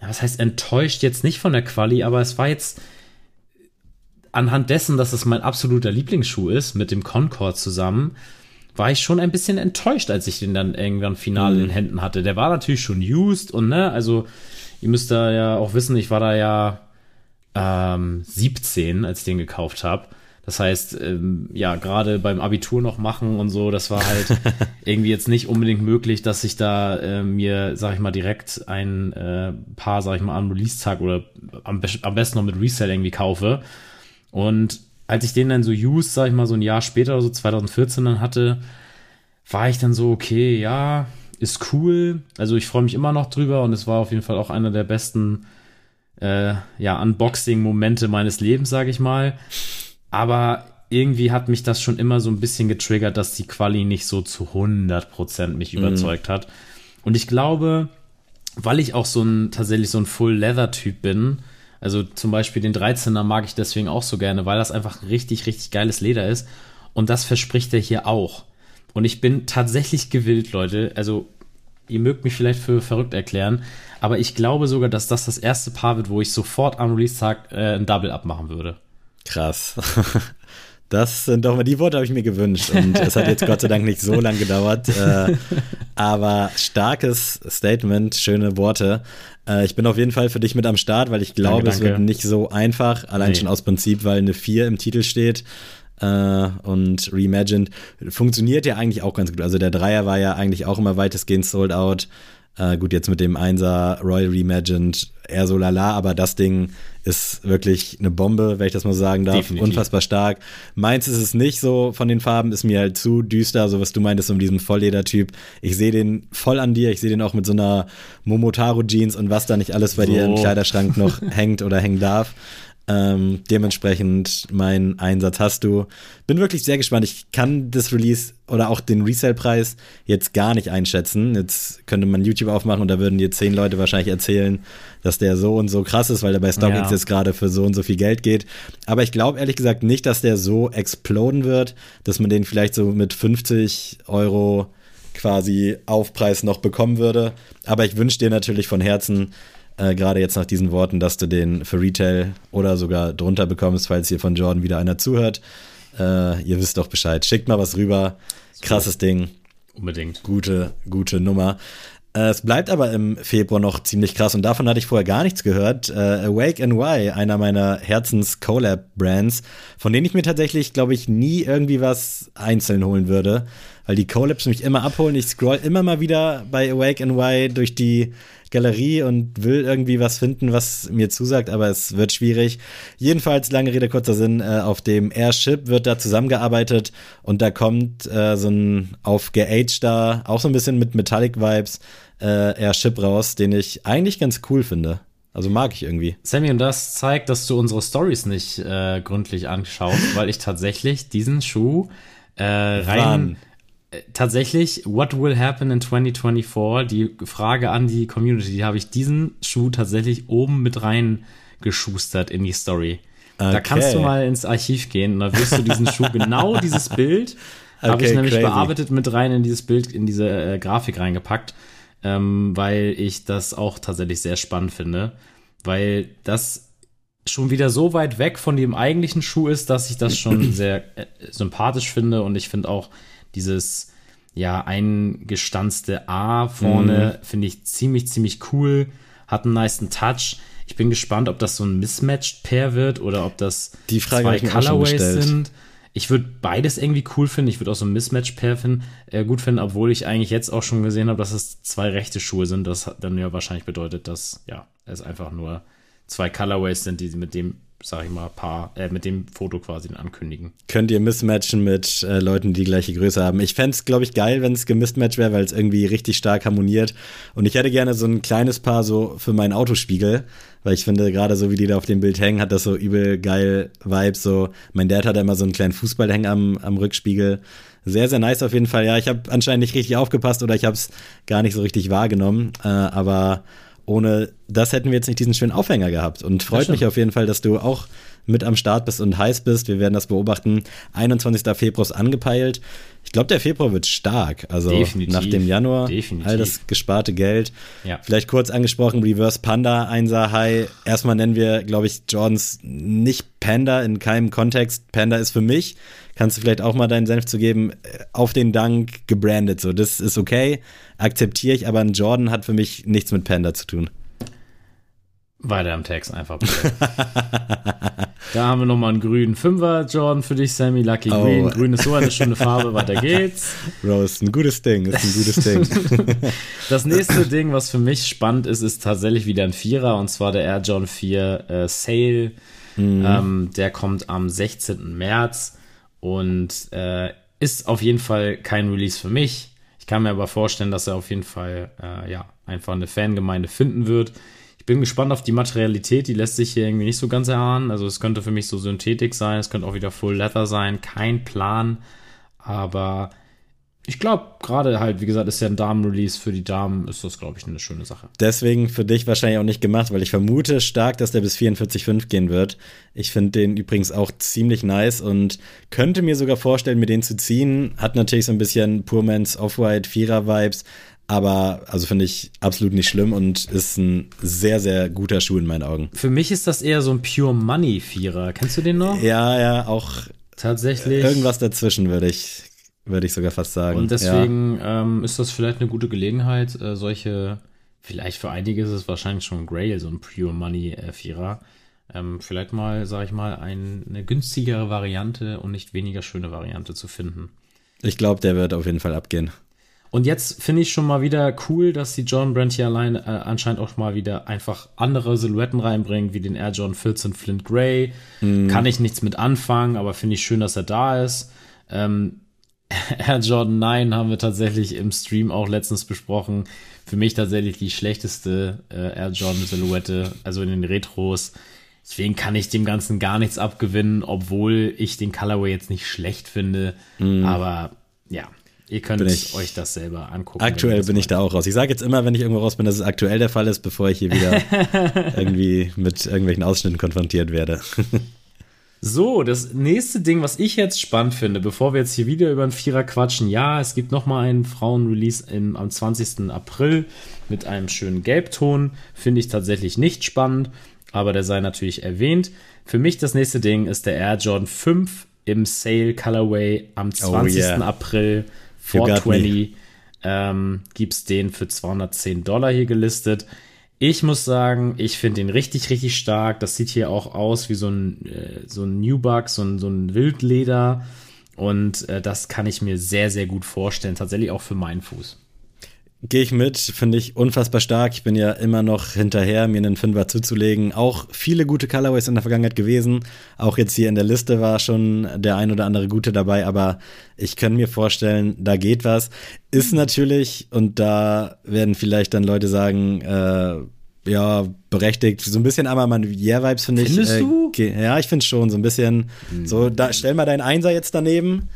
was heißt enttäuscht jetzt nicht von der Quali, aber es war jetzt anhand dessen, dass es mein absoluter Lieblingsschuh ist, mit dem Concord zusammen, war ich schon ein bisschen enttäuscht, als ich den dann irgendwann final mhm. in den Händen hatte. Der war natürlich schon used und ne, also ihr müsst da ja auch wissen, ich war da ja ähm, 17, als ich den gekauft habe. Das heißt, ähm, ja, gerade beim Abitur noch machen und so, das war halt irgendwie jetzt nicht unbedingt möglich, dass ich da äh, mir, sag ich mal, direkt ein äh, Paar, sag ich mal, am Release-Tag oder am, be am besten noch mit Resell irgendwie kaufe. Und als ich den dann so used, sag ich mal, so ein Jahr später, so 2014 dann hatte, war ich dann so, okay, ja, ist cool. Also ich freue mich immer noch drüber und es war auf jeden Fall auch einer der besten äh, ja, Unboxing-Momente meines Lebens, sag ich mal aber irgendwie hat mich das schon immer so ein bisschen getriggert, dass die Quali nicht so zu 100% mich mhm. überzeugt hat. Und ich glaube, weil ich auch so ein, tatsächlich so ein Full-Leather-Typ bin, also zum Beispiel den 13er mag ich deswegen auch so gerne, weil das einfach richtig, richtig geiles Leder ist. Und das verspricht er hier auch. Und ich bin tatsächlich gewillt, Leute. Also, ihr mögt mich vielleicht für verrückt erklären, aber ich glaube sogar, dass das das erste Paar wird, wo ich sofort am Release-Tag äh, ein Double abmachen würde. Krass. Das sind doch mal die Worte, habe ich mir gewünscht. Und es hat jetzt Gott sei Dank nicht so lange gedauert. Äh, aber starkes Statement, schöne Worte. Äh, ich bin auf jeden Fall für dich mit am Start, weil ich glaube, danke, danke. es wird nicht so einfach. Allein nee. schon aus Prinzip, weil eine 4 im Titel steht. Uh, und Reimagined funktioniert ja eigentlich auch ganz gut. Also der Dreier war ja eigentlich auch immer weitestgehend sold out. Uh, gut, jetzt mit dem Einser Royal Reimagined eher so lala, aber das Ding ist wirklich eine Bombe, wenn ich das mal sagen darf. Definitiv. Unfassbar stark. Meins ist es nicht so von den Farben, ist mir halt zu düster, so was du meintest, um diesen Vollleder-Typ. Ich sehe den voll an dir, ich sehe den auch mit so einer Momotaro-Jeans und was da nicht alles bei so. dir im Kleiderschrank noch hängt oder hängen darf. Ähm, dementsprechend mein Einsatz hast du. Bin wirklich sehr gespannt. Ich kann das Release oder auch den Resale-Preis jetzt gar nicht einschätzen. Jetzt könnte man YouTube aufmachen und da würden dir zehn Leute wahrscheinlich erzählen, dass der so und so krass ist, weil der bei StockX ja. jetzt gerade für so und so viel Geld geht. Aber ich glaube ehrlich gesagt nicht, dass der so exploden wird, dass man den vielleicht so mit 50 Euro quasi Aufpreis noch bekommen würde. Aber ich wünsche dir natürlich von Herzen, äh, gerade jetzt nach diesen Worten, dass du den für Retail oder sogar drunter bekommst, falls hier von Jordan wieder einer zuhört. Äh, ihr wisst doch Bescheid. Schickt mal was rüber. Krasses Ding. Unbedingt. Gute, gute Nummer. Äh, es bleibt aber im Februar noch ziemlich krass und davon hatte ich vorher gar nichts gehört. Äh, Awake NY, einer meiner Herzens-Collab-Brands, von denen ich mir tatsächlich, glaube ich, nie irgendwie was einzeln holen würde, weil die Collabs mich immer abholen. Ich scroll immer mal wieder bei Awake NY durch die Galerie und will irgendwie was finden, was mir zusagt, aber es wird schwierig. Jedenfalls, lange Rede, kurzer Sinn, äh, auf dem Airship wird da zusammengearbeitet und da kommt äh, so ein aufgeagter, auch so ein bisschen mit Metallic-Vibes, äh, Airship raus, den ich eigentlich ganz cool finde. Also mag ich irgendwie. Sammy, und das zeigt, dass du unsere Stories nicht äh, gründlich anschaust, weil ich tatsächlich diesen Schuh äh, rein? Tatsächlich, what will happen in 2024? Die Frage an die Community, die habe ich diesen Schuh tatsächlich oben mit rein geschustert in die Story. Okay. Da kannst du mal ins Archiv gehen und da wirst du diesen Schuh, genau dieses Bild, okay, habe ich nämlich crazy. bearbeitet mit rein in dieses Bild, in diese äh, Grafik reingepackt, ähm, weil ich das auch tatsächlich sehr spannend finde, weil das schon wieder so weit weg von dem eigentlichen Schuh ist, dass ich das schon sehr äh, sympathisch finde und ich finde auch, dieses ja eingestanzte A vorne mhm. finde ich ziemlich, ziemlich cool. Hat einen niceen Touch. Ich bin gespannt, ob das so ein Mismatched Pair wird oder ob das Die Frage zwei Colorways sind. Ich würde beides irgendwie cool finden. Ich würde auch so ein Mismatched Pair finden, äh, gut finden, obwohl ich eigentlich jetzt auch schon gesehen habe, dass es zwei rechte Schuhe sind. Das dann ja wahrscheinlich bedeutet, dass ja es einfach nur zwei Colorways sind, die mit dem sag ich mal, Paar, äh, mit dem Foto quasi ankündigen. Könnt ihr mismatchen mit äh, Leuten, die die gleiche Größe haben. Ich fände es, glaube ich, geil, wenn es gemismatcht wäre, weil es irgendwie richtig stark harmoniert. Und ich hätte gerne so ein kleines Paar so für meinen Autospiegel, weil ich finde, gerade so wie die da auf dem Bild hängen, hat das so übel geil Vibes. So, mein Dad hat immer so einen kleinen Fußball hängen am, am Rückspiegel. Sehr, sehr nice auf jeden Fall. Ja, ich habe anscheinend nicht richtig aufgepasst oder ich habe es gar nicht so richtig wahrgenommen. Äh, aber ohne das hätten wir jetzt nicht diesen schönen Aufhänger gehabt. Und freut mich auf jeden Fall, dass du auch mit am Start bist und heiß bist. Wir werden das beobachten. 21. Februar ist angepeilt. Ich glaube, der Februar wird stark. Also Definitiv. nach dem Januar Definitiv. all das gesparte Geld. Ja. Vielleicht kurz angesprochen, Reverse Panda, 1er High. Erstmal nennen wir, glaube ich, Jordans nicht Panda in keinem Kontext. Panda ist für mich, kannst du vielleicht auch mal deinen Senf zu geben, auf den Dank gebrandet. So, das ist okay, akzeptiere ich, aber ein Jordan hat für mich nichts mit Panda zu tun. Weiter am Text einfach da haben wir nochmal einen grünen Fünfer, Jordan, für dich, Sammy. Lucky oh. Green. Grün ist so eine schöne Farbe. Weiter geht's. Bro, ist ein gutes Ding. Ist ein gutes Ding. das nächste Ding, was für mich spannend ist, ist tatsächlich wieder ein Vierer. Und zwar der Air John 4 äh, Sale. Mhm. Ähm, der kommt am 16. März. Und äh, ist auf jeden Fall kein Release für mich. Ich kann mir aber vorstellen, dass er auf jeden Fall äh, ja, einfach eine Fangemeinde finden wird. Ich bin gespannt auf die Materialität, die lässt sich hier irgendwie nicht so ganz erahnen. Also es könnte für mich so Synthetik sein, es könnte auch wieder Full Leather sein, kein Plan. Aber ich glaube, gerade halt, wie gesagt, ist ja ein Damen-Release für die Damen, ist das, glaube ich, eine schöne Sache. Deswegen für dich wahrscheinlich auch nicht gemacht, weil ich vermute stark, dass der bis 44,5 gehen wird. Ich finde den übrigens auch ziemlich nice und könnte mir sogar vorstellen, mir den zu ziehen. Hat natürlich so ein bisschen Poormans Off-White Vierer-Vibes, aber also finde ich absolut nicht schlimm und ist ein sehr, sehr guter Schuh in meinen Augen. Für mich ist das eher so ein Pure Money Vierer. Kennst du den noch? Ja, ja, auch tatsächlich. Irgendwas dazwischen würde ich, würde ich sogar fast sagen. Und deswegen ja. ähm, ist das vielleicht eine gute Gelegenheit, äh, solche, vielleicht für einige ist es wahrscheinlich schon Grail, so ein Pure Money äh, Vierer. Ähm, vielleicht mal, sag ich mal, ein, eine günstigere Variante und nicht weniger schöne Variante zu finden. Ich glaube, der wird auf jeden Fall abgehen. Und jetzt finde ich schon mal wieder cool, dass die John Brand hier allein äh, anscheinend auch mal wieder einfach andere Silhouetten reinbringen, wie den Air John 14 Flint Grey. Mm. Kann ich nichts mit anfangen, aber finde ich schön, dass er da ist. Ähm, Air Jordan 9 haben wir tatsächlich im Stream auch letztens besprochen. Für mich tatsächlich die schlechteste äh, Air Jordan Silhouette, also in den Retros. Deswegen kann ich dem Ganzen gar nichts abgewinnen, obwohl ich den Colorway jetzt nicht schlecht finde. Mm. Aber ja, Ihr könnt ich, euch das selber angucken. Aktuell bin ich da auch raus. Ich sage jetzt immer, wenn ich irgendwo raus bin, dass es aktuell der Fall ist, bevor ich hier wieder irgendwie mit irgendwelchen Ausschnitten konfrontiert werde. so, das nächste Ding, was ich jetzt spannend finde, bevor wir jetzt hier wieder über einen Vierer quatschen, ja, es gibt noch mal einen Frauenrelease am 20. April mit einem schönen Gelbton. Finde ich tatsächlich nicht spannend, aber der sei natürlich erwähnt. Für mich das nächste Ding ist der Air Jordan 5 im Sale Colorway am 20. Oh yeah. April 420 ähm, gibt es den für 210 Dollar hier gelistet. Ich muss sagen, ich finde den richtig, richtig stark. Das sieht hier auch aus wie so ein, äh, so ein Newbuck, so ein, so ein Wildleder. Und äh, das kann ich mir sehr, sehr gut vorstellen. Tatsächlich auch für meinen Fuß. Gehe ich mit, finde ich unfassbar stark. Ich bin ja immer noch hinterher, mir einen Fünfer zuzulegen. Auch viele gute Colorways in der Vergangenheit gewesen. Auch jetzt hier in der Liste war schon der ein oder andere gute dabei, aber ich kann mir vorstellen, da geht was. Ist natürlich, und da werden vielleicht dann Leute sagen, äh, ja, berechtigt. So ein bisschen aber man Yeah-Vibes finde ich. Findest äh, du? Ja, ich finde schon. So ein bisschen, mhm. so, da, stell mal deinen Einser jetzt daneben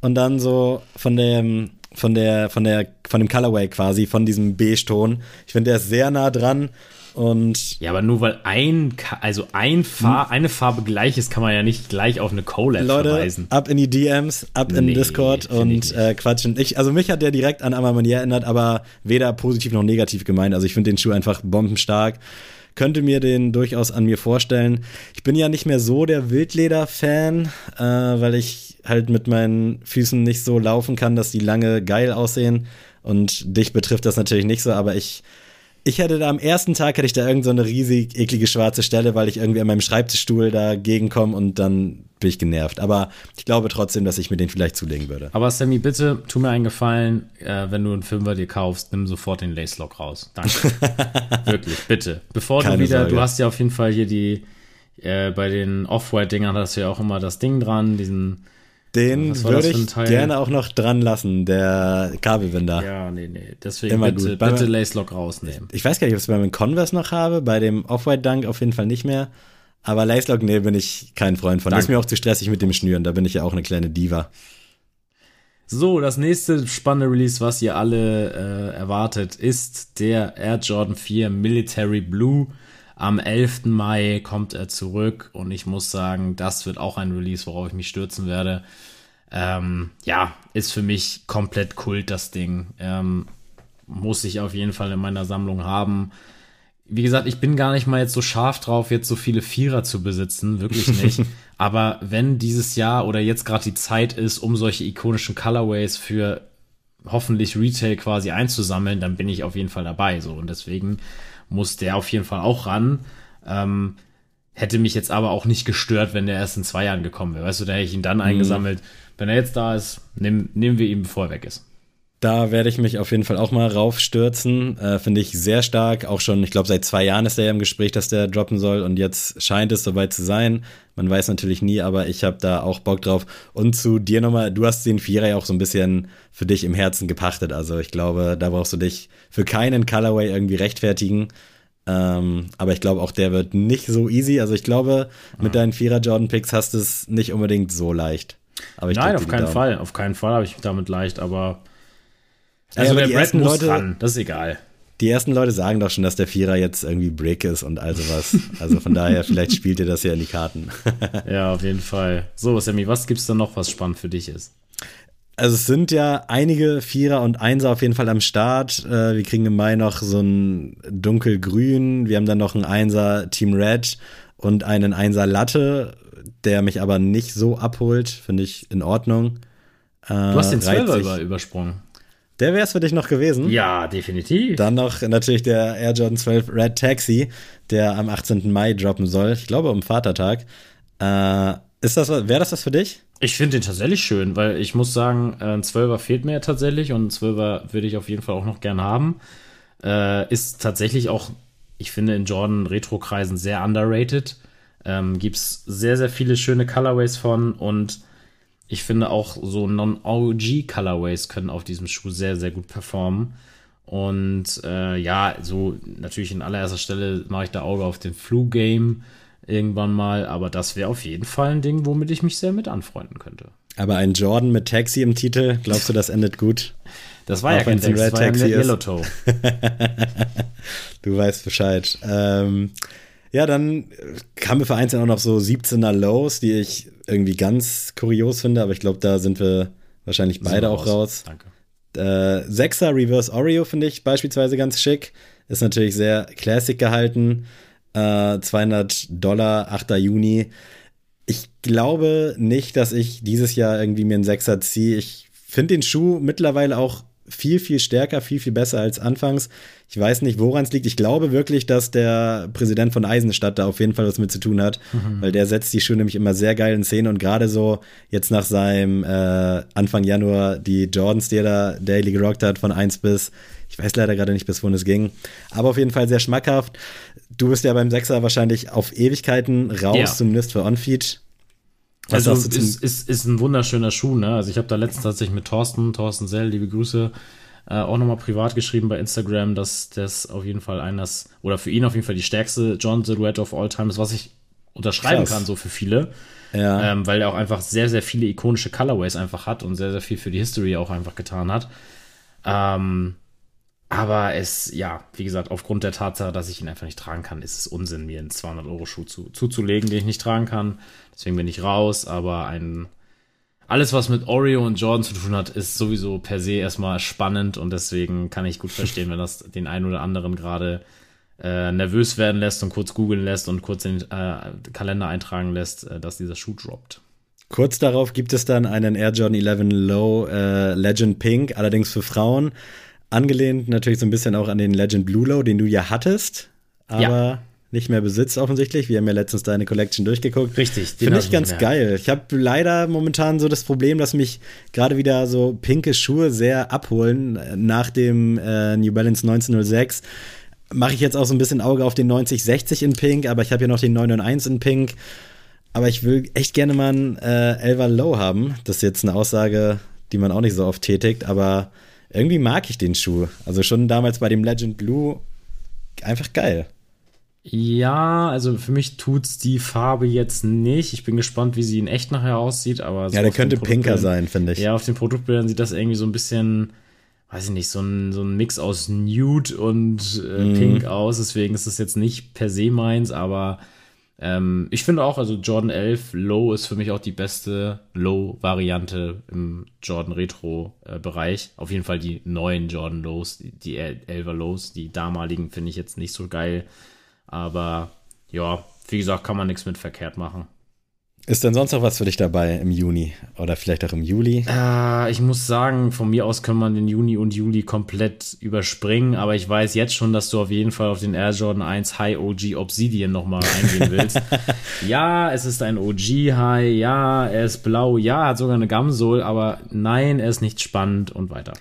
und dann so von dem von der, von der, von dem Colorway quasi, von diesem Beige-Ton. Ich finde, der ist sehr nah dran. Und ja, aber nur weil ein, also ein Far hm. eine Farbe gleich ist, kann man ja nicht gleich auf eine Collab Leute, verweisen. ab in die DMs, ab in nee, Discord und äh, quatschen. Ich, also mich hat der direkt an Amamanier erinnert, aber weder positiv noch negativ gemeint. Also ich finde den Schuh einfach bombenstark. Könnte mir den durchaus an mir vorstellen. Ich bin ja nicht mehr so der Wildleder-Fan, äh, weil ich halt mit meinen Füßen nicht so laufen kann, dass die lange geil aussehen. Und dich betrifft das natürlich nicht so, aber ich, ich hätte da am ersten Tag hätte ich da irgend so eine riesig eklige schwarze Stelle, weil ich irgendwie an meinem Schreibtischstuhl dagegen komme und dann bin ich genervt. Aber ich glaube trotzdem, dass ich mir den vielleicht zulegen würde. Aber Sammy, bitte tu mir einen Gefallen, äh, wenn du einen Fünfer dir kaufst, nimm sofort den Lace Lock raus. Danke. Wirklich, bitte. Bevor Keine du wieder, Sorge. du hast ja auf jeden Fall hier die äh, bei den Off-White-Dingern hast du ja auch immer das Ding dran, diesen. Den würde ich gerne auch noch dran lassen, der Kabelbinder. Ja, nee, nee. Deswegen immer bitte, gut. bitte Lace Lock rausnehmen. Ich weiß gar nicht, ob ich es bei meinem Converse noch habe, bei dem Off-White Dunk auf jeden Fall nicht mehr. Aber Lace Lock, nee, bin ich kein Freund von. Danke. Das ist mir auch zu stressig mit dem Schnüren, da bin ich ja auch eine kleine Diva. So, das nächste spannende Release, was ihr alle äh, erwartet, ist der Air Jordan 4 Military Blue. Am 11. Mai kommt er zurück und ich muss sagen, das wird auch ein Release, worauf ich mich stürzen werde. Ähm, ja, ist für mich komplett Kult, das Ding. Ähm, muss ich auf jeden Fall in meiner Sammlung haben wie gesagt, ich bin gar nicht mal jetzt so scharf drauf, jetzt so viele Vierer zu besitzen, wirklich nicht. Aber wenn dieses Jahr oder jetzt gerade die Zeit ist, um solche ikonischen Colorways für hoffentlich Retail quasi einzusammeln, dann bin ich auf jeden Fall dabei. So und deswegen muss der auf jeden Fall auch ran. Ähm, hätte mich jetzt aber auch nicht gestört, wenn der erst in zwei Jahren gekommen wäre. Weißt du, da hätte ich ihn dann mhm. eingesammelt. Wenn er jetzt da ist, nehmen, nehmen wir ihn, bevor er weg ist. Da werde ich mich auf jeden Fall auch mal raufstürzen. Äh, Finde ich sehr stark. Auch schon, ich glaube, seit zwei Jahren ist er ja im Gespräch, dass der droppen soll. Und jetzt scheint es soweit zu sein. Man weiß natürlich nie, aber ich habe da auch Bock drauf. Und zu dir nochmal, du hast den Vierer ja auch so ein bisschen für dich im Herzen gepachtet. Also ich glaube, da brauchst du dich für keinen Colorway irgendwie rechtfertigen. Ähm, aber ich glaube, auch der wird nicht so easy. Also ich glaube, mit deinen Vierer Jordan Picks hast du es nicht unbedingt so leicht. Nein, auf keinen Fall. Auf keinen Fall habe ich damit leicht, aber also ja, der Brett muss Leute, ran, das ist egal. Die ersten Leute sagen doch schon, dass der Vierer jetzt irgendwie Brick ist und all sowas. Also von daher, vielleicht spielt ihr das ja in die Karten. ja, auf jeden Fall. So, Sammy, was gibt's da noch, was spannend für dich ist? Also es sind ja einige Vierer und Einser auf jeden Fall am Start. Äh, wir kriegen im Mai noch so ein dunkelgrün. Wir haben dann noch einen Einser Team Red und einen Einser Latte, der mich aber nicht so abholt. Finde ich in Ordnung. du hast den Zwölfer über, übersprungen. Der wäre es für dich noch gewesen. Ja, definitiv. Dann noch natürlich der Air Jordan 12 Red Taxi, der am 18. Mai droppen soll. Ich glaube, um Vatertag. Äh, ist das, wäre das was für dich? Ich finde den tatsächlich schön, weil ich muss sagen, äh, ein 12er fehlt mir tatsächlich und ein 12er würde ich auf jeden Fall auch noch gern haben. Äh, ist tatsächlich auch, ich finde, in Jordan Retro-Kreisen sehr underrated. Ähm, Gibt es sehr, sehr viele schöne Colorways von und ich finde auch so Non-OG-Colorways können auf diesem Schuh sehr, sehr gut performen. Und äh, ja, so natürlich in allererster Stelle mache ich da Auge auf den Flu-Game irgendwann mal, aber das wäre auf jeden Fall ein Ding, womit ich mich sehr mit anfreunden könnte. Aber ein Jordan mit Taxi im Titel, glaubst du, das endet gut? Das war Auch ja kein Taxi, das war Taxi ja Yellow Toe. du weißt Bescheid. Ähm, ja, dann kamen wir vereinzelt auch noch so 17er Lows, die ich irgendwie ganz kurios finde, aber ich glaube, da sind wir wahrscheinlich beide auch raus. Danke. Äh, 6er Reverse Oreo finde ich beispielsweise ganz schick. Ist natürlich sehr classic gehalten. Äh, 200 Dollar, 8. Juni. Ich glaube nicht, dass ich dieses Jahr irgendwie mir einen Sechser ziehe. Ich finde den Schuh mittlerweile auch viel, viel stärker, viel, viel besser als anfangs. Ich weiß nicht, woran es liegt. Ich glaube wirklich, dass der Präsident von Eisenstadt da auf jeden Fall was mit zu tun hat, mhm. weil der setzt die Schuhe nämlich immer sehr geil in Szene und gerade so jetzt nach seinem äh, Anfang Januar die Jordans, die er da daily gerockt hat, von 1 bis, ich weiß leider gerade nicht, bis wohin es ging, aber auf jeden Fall sehr schmackhaft. Du bist ja beim Sechser wahrscheinlich auf Ewigkeiten raus, ja. zumindest für Onfeed. Was also ist, ist, ist ein wunderschöner Schuh, ne? Also ich habe da letztens tatsächlich mit Thorsten, Thorsten Sell, liebe Grüße, äh, auch nochmal privat geschrieben bei Instagram, dass das auf jeden Fall eines, oder für ihn auf jeden Fall die stärkste John Silhouette of all time ist, was ich unterschreiben Krass. kann, so für viele. Ja. Ähm, weil er auch einfach sehr, sehr viele ikonische Colorways einfach hat und sehr, sehr viel für die History auch einfach getan hat. Ähm, aber es, ja, wie gesagt, aufgrund der Tatsache, dass ich ihn einfach nicht tragen kann, ist es Unsinn, mir einen 200-Euro-Schuh zu, zuzulegen, den ich nicht tragen kann. Deswegen bin ich raus, aber ein, alles, was mit Oreo und Jordan zu tun hat, ist sowieso per se erstmal spannend und deswegen kann ich gut verstehen, wenn das den einen oder anderen gerade äh, nervös werden lässt und kurz googeln lässt und kurz den äh, Kalender eintragen lässt, äh, dass dieser Schuh droppt. Kurz darauf gibt es dann einen Air Jordan 11 Low äh, Legend Pink, allerdings für Frauen. Angelehnt natürlich so ein bisschen auch an den Legend Blue Low, den du ja hattest, aber ja. nicht mehr besitzt offensichtlich. Wir haben ja letztens deine Collection durchgeguckt. Richtig. Finde ich ganz geil. Ich habe leider momentan so das Problem, dass mich gerade wieder so pinke Schuhe sehr abholen nach dem äh, New Balance 1906 mache ich jetzt auch so ein bisschen Auge auf den 9060 in Pink, aber ich habe ja noch den 991 in Pink. Aber ich will echt gerne mal einen äh, Elva Low haben. Das ist jetzt eine Aussage, die man auch nicht so oft tätigt, aber irgendwie mag ich den Schuh. Also schon damals bei dem Legend Blue einfach geil. Ja, also für mich tut's die Farbe jetzt nicht. Ich bin gespannt, wie sie in echt nachher aussieht, aber so Ja, der könnte pinker sein, finde ich. Ja, auf den Produktbildern sieht das irgendwie so ein bisschen, weiß ich nicht, so ein, so ein Mix aus Nude und äh, mm. Pink aus. Deswegen ist es jetzt nicht per se meins, aber ähm, ich finde auch, also Jordan 11 Low ist für mich auch die beste Low-Variante im Jordan Retro-Bereich. Auf jeden Fall die neuen Jordan Lows, die, die 11er Lows, die damaligen finde ich jetzt nicht so geil. Aber ja, wie gesagt, kann man nichts mit verkehrt machen. Ist denn sonst noch was für dich dabei im Juni oder vielleicht auch im Juli? Äh, ich muss sagen, von mir aus kann man den Juni und Juli komplett überspringen, aber ich weiß jetzt schon, dass du auf jeden Fall auf den Air Jordan 1 High OG Obsidian nochmal eingehen willst. ja, es ist ein OG High, ja, er ist blau, ja, hat sogar eine Gamsol, aber nein, er ist nicht spannend und weiter.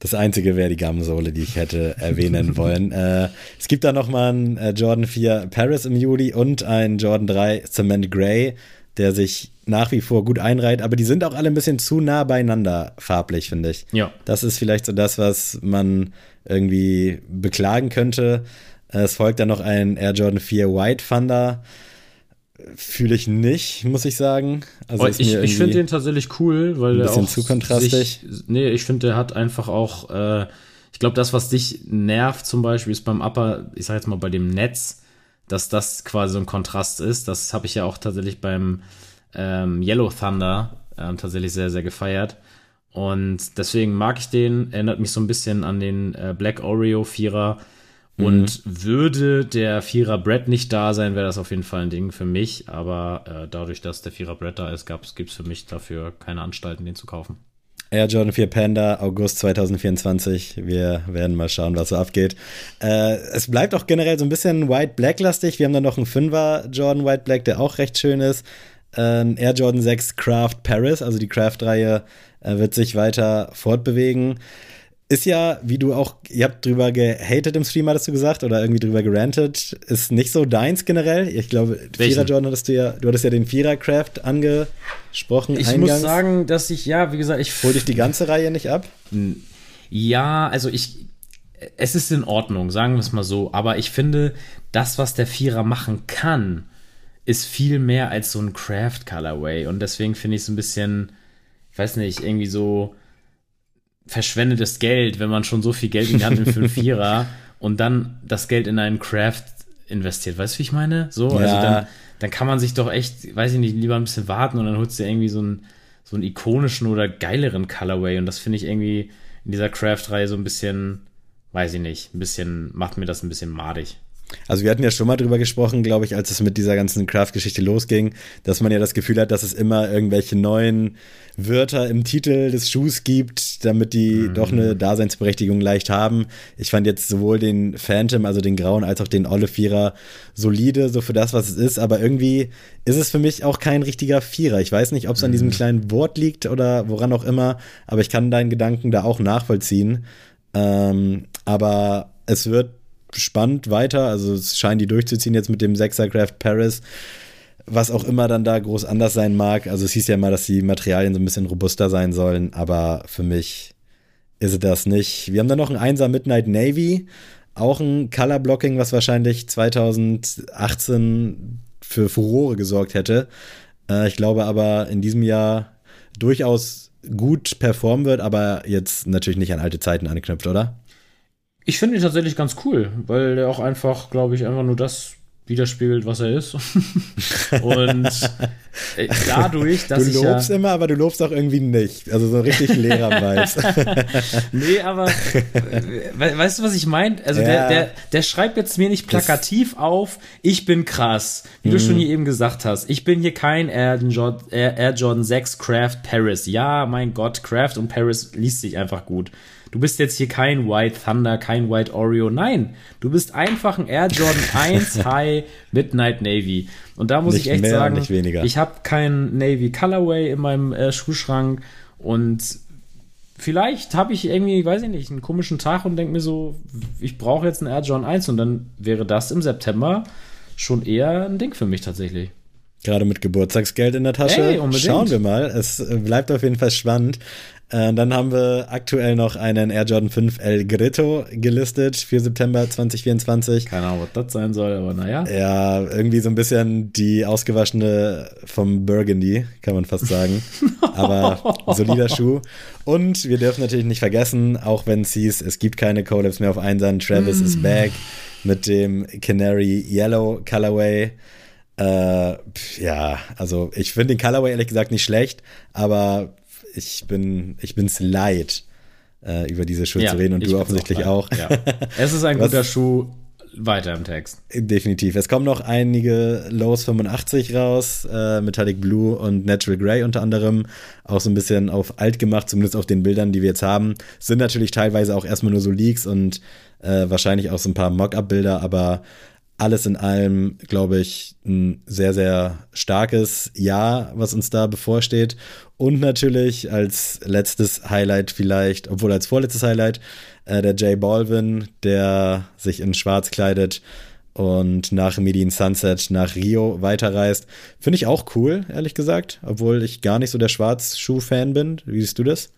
Das einzige wäre die Gamsohle, die ich hätte erwähnen wollen. Äh, es gibt da nochmal einen äh, Jordan 4 Paris im Juli und einen Jordan 3 Cement Grey der sich nach wie vor gut einreiht, aber die sind auch alle ein bisschen zu nah beieinander farblich, finde ich. Ja. Das ist vielleicht so das, was man irgendwie beklagen könnte. Es folgt dann noch ein Air Jordan 4 White Thunder. Fühle ich nicht, muss ich sagen. Also ich ich finde den tatsächlich cool, weil ein bisschen zu kontrastig. Sich, nee, ich finde, der hat einfach auch, äh, ich glaube, das, was dich nervt zum Beispiel, ist beim Upper, ich sag jetzt mal bei dem Netz, dass das quasi so ein Kontrast ist. Das habe ich ja auch tatsächlich beim ähm, Yellow Thunder ähm, tatsächlich sehr, sehr gefeiert. Und deswegen mag ich den, erinnert mich so ein bisschen an den äh, Black Oreo Vierer. Und mhm. würde der Vierer Bread nicht da sein, wäre das auf jeden Fall ein Ding für mich. Aber äh, dadurch, dass der Vierer Bread da ist, gibt es für mich dafür keine Anstalten, den zu kaufen. Air Jordan 4 Panda, August 2024. Wir werden mal schauen, was so abgeht. Äh, es bleibt auch generell so ein bisschen White-Black-lastig. Wir haben dann noch einen Fünfer Jordan White Black, der auch recht schön ist. Äh, Air Jordan 6 Craft Paris, also die Craft-Reihe, äh, wird sich weiter fortbewegen ist ja, wie du auch, ihr habt drüber gehatet im Stream, hattest du gesagt, oder irgendwie drüber gerantet, ist nicht so deins generell. Ich glaube, Vierer Jordan hattest du ja, du hattest ja den Vierer Craft angesprochen. Ich eingangs. muss sagen, dass ich, ja, wie gesagt, ich. Hol dich die ganze Reihe nicht ab? Ja, also ich, es ist in Ordnung, sagen wir es mal so, aber ich finde, das, was der Vierer machen kann, ist viel mehr als so ein Craft Colorway und deswegen finde ich es ein bisschen, ich weiß nicht, irgendwie so, verschwendetes Geld, wenn man schon so viel Geld in die Hand nimmt für einen Vierer und dann das Geld in einen Craft investiert. Weißt du, wie ich meine? So, also ja. also dann, dann kann man sich doch echt, weiß ich nicht, lieber ein bisschen warten und dann holst du irgendwie so einen, so einen ikonischen oder geileren Colorway und das finde ich irgendwie in dieser Craft-Reihe so ein bisschen, weiß ich nicht, ein bisschen, macht mir das ein bisschen madig. Also wir hatten ja schon mal drüber gesprochen, glaube ich, als es mit dieser ganzen Craft-Geschichte losging, dass man ja das Gefühl hat, dass es immer irgendwelche neuen Wörter im Titel des Schuhs gibt, damit die mhm. doch eine Daseinsberechtigung leicht haben. Ich fand jetzt sowohl den Phantom, also den grauen, als auch den Olle Vierer solide, so für das, was es ist. Aber irgendwie ist es für mich auch kein richtiger Vierer. Ich weiß nicht, ob es an diesem mhm. kleinen Wort liegt oder woran auch immer, aber ich kann deinen Gedanken da auch nachvollziehen. Ähm, aber es wird spannend weiter. Also es scheint die durchzuziehen jetzt mit dem Sechsercraft Paris. Was auch immer dann da groß anders sein mag. Also es hieß ja mal, dass die Materialien so ein bisschen robuster sein sollen, aber für mich ist es das nicht. Wir haben dann noch ein Einser Midnight Navy, auch ein Color Blocking, was wahrscheinlich 2018 für Furore gesorgt hätte. Äh, ich glaube aber in diesem Jahr durchaus gut performen wird, aber jetzt natürlich nicht an alte Zeiten anknüpft, oder? Ich finde ihn tatsächlich ganz cool, weil er auch einfach, glaube ich, einfach nur das widerspiegelt, was er ist. und äh, dadurch, dass du lobst ja, immer, aber du lobst auch irgendwie nicht. Also so richtig weiß. nee, aber we weißt du, was ich meine? Also ja. der, der, der schreibt jetzt mir nicht plakativ das auf, ich bin krass, wie mhm. du schon hier eben gesagt hast. Ich bin hier kein Air Jordan, Air Jordan 6 Craft Paris. Ja, mein Gott, Craft und Paris liest sich einfach gut. Du bist jetzt hier kein White Thunder, kein White Oreo. Nein, du bist einfach ein Air Jordan 1 High Midnight Navy. Und da muss nicht ich echt mehr, sagen, ich habe kein Navy Colorway in meinem äh, Schuhschrank und vielleicht habe ich irgendwie, weiß ich nicht, einen komischen Tag und denke mir so, ich brauche jetzt einen Air John 1 und dann wäre das im September schon eher ein Ding für mich tatsächlich. Gerade mit Geburtstagsgeld in der Tasche. Hey, unbedingt. Schauen wir mal. Es bleibt auf jeden Fall spannend. Äh, dann haben wir aktuell noch einen Air Jordan 5 El Grito gelistet für September 2024. Keine Ahnung, was das sein soll, aber naja. Ja, irgendwie so ein bisschen die ausgewaschene vom Burgundy, kann man fast sagen. aber solider Schuh. Und wir dürfen natürlich nicht vergessen, auch wenn es hieß, es gibt keine Collabs mehr auf Einsern, Travis is back mit dem Canary Yellow Colorway. Äh, ja, also ich finde den Colorway ehrlich gesagt nicht schlecht, aber ich bin ich bin's leid, äh, über diese Schuhe Ja, zu reden und du offensichtlich auch auch. Ja. Es ist ein Was- guter Schuh. Weiter im Text. Definitiv. Es kommen noch einige Lows 85 raus, äh, Metallic Blue und Natural Grey unter anderem. Auch so ein bisschen auf alt gemacht, zumindest auf den Bildern, die wir jetzt haben. Sind natürlich teilweise auch erstmal nur so Leaks und äh, wahrscheinlich auch so ein paar Mock-up-Bilder, aber alles in allem, glaube ich, ein sehr, sehr starkes Jahr, was uns da bevorsteht. Und natürlich als letztes Highlight vielleicht, obwohl als vorletztes Highlight, äh, der Jay Balvin, der sich in Schwarz kleidet und nach Medin Sunset nach Rio weiterreist. Finde ich auch cool, ehrlich gesagt, obwohl ich gar nicht so der Schwarzschuh-Fan bin. Wie siehst du das?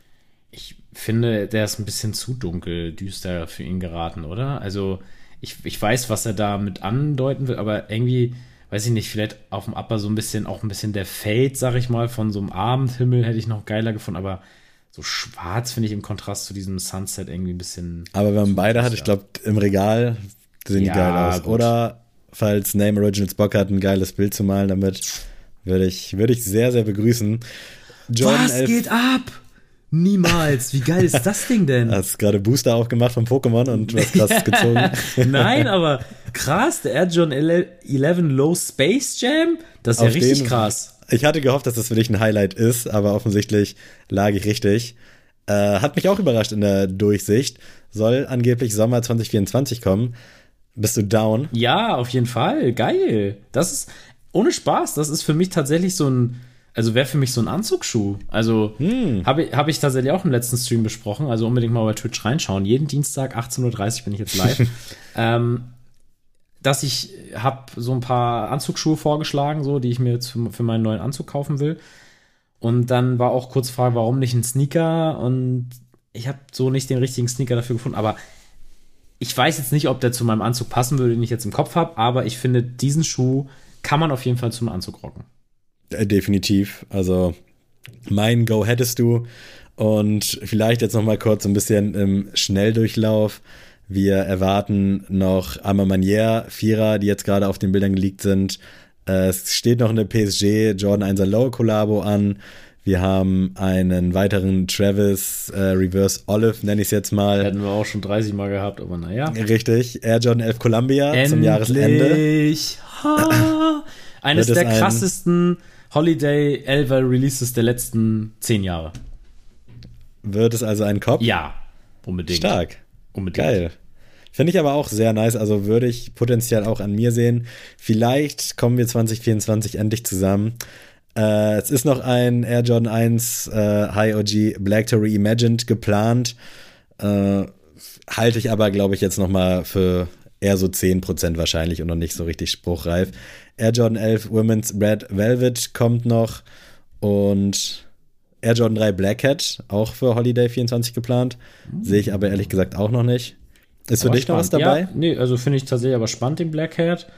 Ich finde, der ist ein bisschen zu dunkel, düster für ihn geraten, oder? Also, ich, ich weiß, was er damit andeuten will, aber irgendwie, weiß ich nicht, vielleicht auf dem Upper so ein bisschen, auch ein bisschen der Fade, sag ich mal, von so einem Abendhimmel hätte ich noch geiler gefunden, aber so schwarz finde ich im Kontrast zu diesem Sunset irgendwie ein bisschen. Aber wenn man beide hat, ich glaube, im Regal sehen Ja, die geil aus. gut. Oder falls Name Originals Bock hat, ein geiles Bild zu malen damit, würde ich, würde ich sehr, sehr begrüßen. Jordan was 11 geht ab? Niemals. Wie geil ist das Ding denn? Hast gerade Booster aufgemacht von Pokémon und was krass gezogen. Nein, aber krass, der Air John 11 Low Space Jam, das ist ja Auf richtig den- krass. Ich hatte gehofft, dass das für dich ein Highlight ist, aber offensichtlich lag ich richtig. Äh, hat mich auch überrascht in der Durchsicht. Soll angeblich Sommer 2024 kommen. Bist du down? Ja, auf jeden Fall. Geil. Das ist ohne Spaß. Das ist für mich tatsächlich so ein, also wäre für mich so ein Anzugsschuh. Also habe ich, hab ich tatsächlich auch im letzten Stream besprochen. Also unbedingt mal bei Twitch reinschauen. Jeden Dienstag 18.30 Uhr bin ich jetzt live. ähm, dass ich habe so ein paar Anzugsschuhe vorgeschlagen, so die ich mir jetzt für, für meinen neuen Anzug kaufen will. Und dann war auch kurz Frage, warum nicht ein Sneaker? Und ich habe so nicht den richtigen Sneaker dafür gefunden. Aber ich weiß jetzt nicht, ob der zu meinem Anzug passen würde, den ich jetzt im Kopf habe. Aber ich finde, diesen Schuh kann man auf jeden Fall zum Anzug rocken. Äh, definitiv. Also mein Go hättest du. Und vielleicht jetzt noch mal kurz ein bisschen im Schnelldurchlauf. Wir erwarten noch Arma Manier, Vierer, die jetzt gerade auf den Bildern geleakt sind. Äh, Es steht noch eine PSG Jordan 1er Low Collabo an. Wir haben einen weiteren Travis äh, Reverse Olive, nenne ich es jetzt mal. Hätten wir auch schon 30 Mal gehabt, aber naja. Richtig. Air Jordan 11 Columbia zum Jahresende. Endlich. Ha. Eines der ein- krassesten Holiday 11 Releases der letzten 10 Jahre. Wird es also ein Kopf? Ja, unbedingt. Stark. Unbedingt. Geil. Finde ich aber auch sehr nice. Also würde ich potenziell auch an mir sehen. Vielleicht kommen wir 2024 endlich zusammen. Äh, es ist noch ein Air Jordan 1 äh, High OG Black to Reimagined geplant. Äh, halte ich aber, glaube ich, jetzt noch mal für eher so 10% wahrscheinlich und noch nicht so richtig spruchreif. Air Jordan 11 Women's Red Velvet kommt noch und Air Jordan 3 Black Hat auch für Holiday 24 geplant. Sehe ich aber ehrlich gesagt auch noch nicht. Ist für Aber dich noch was spannend. dabei? Ja, nee, also finde ich tatsächlich aber spannend, den Black Hat.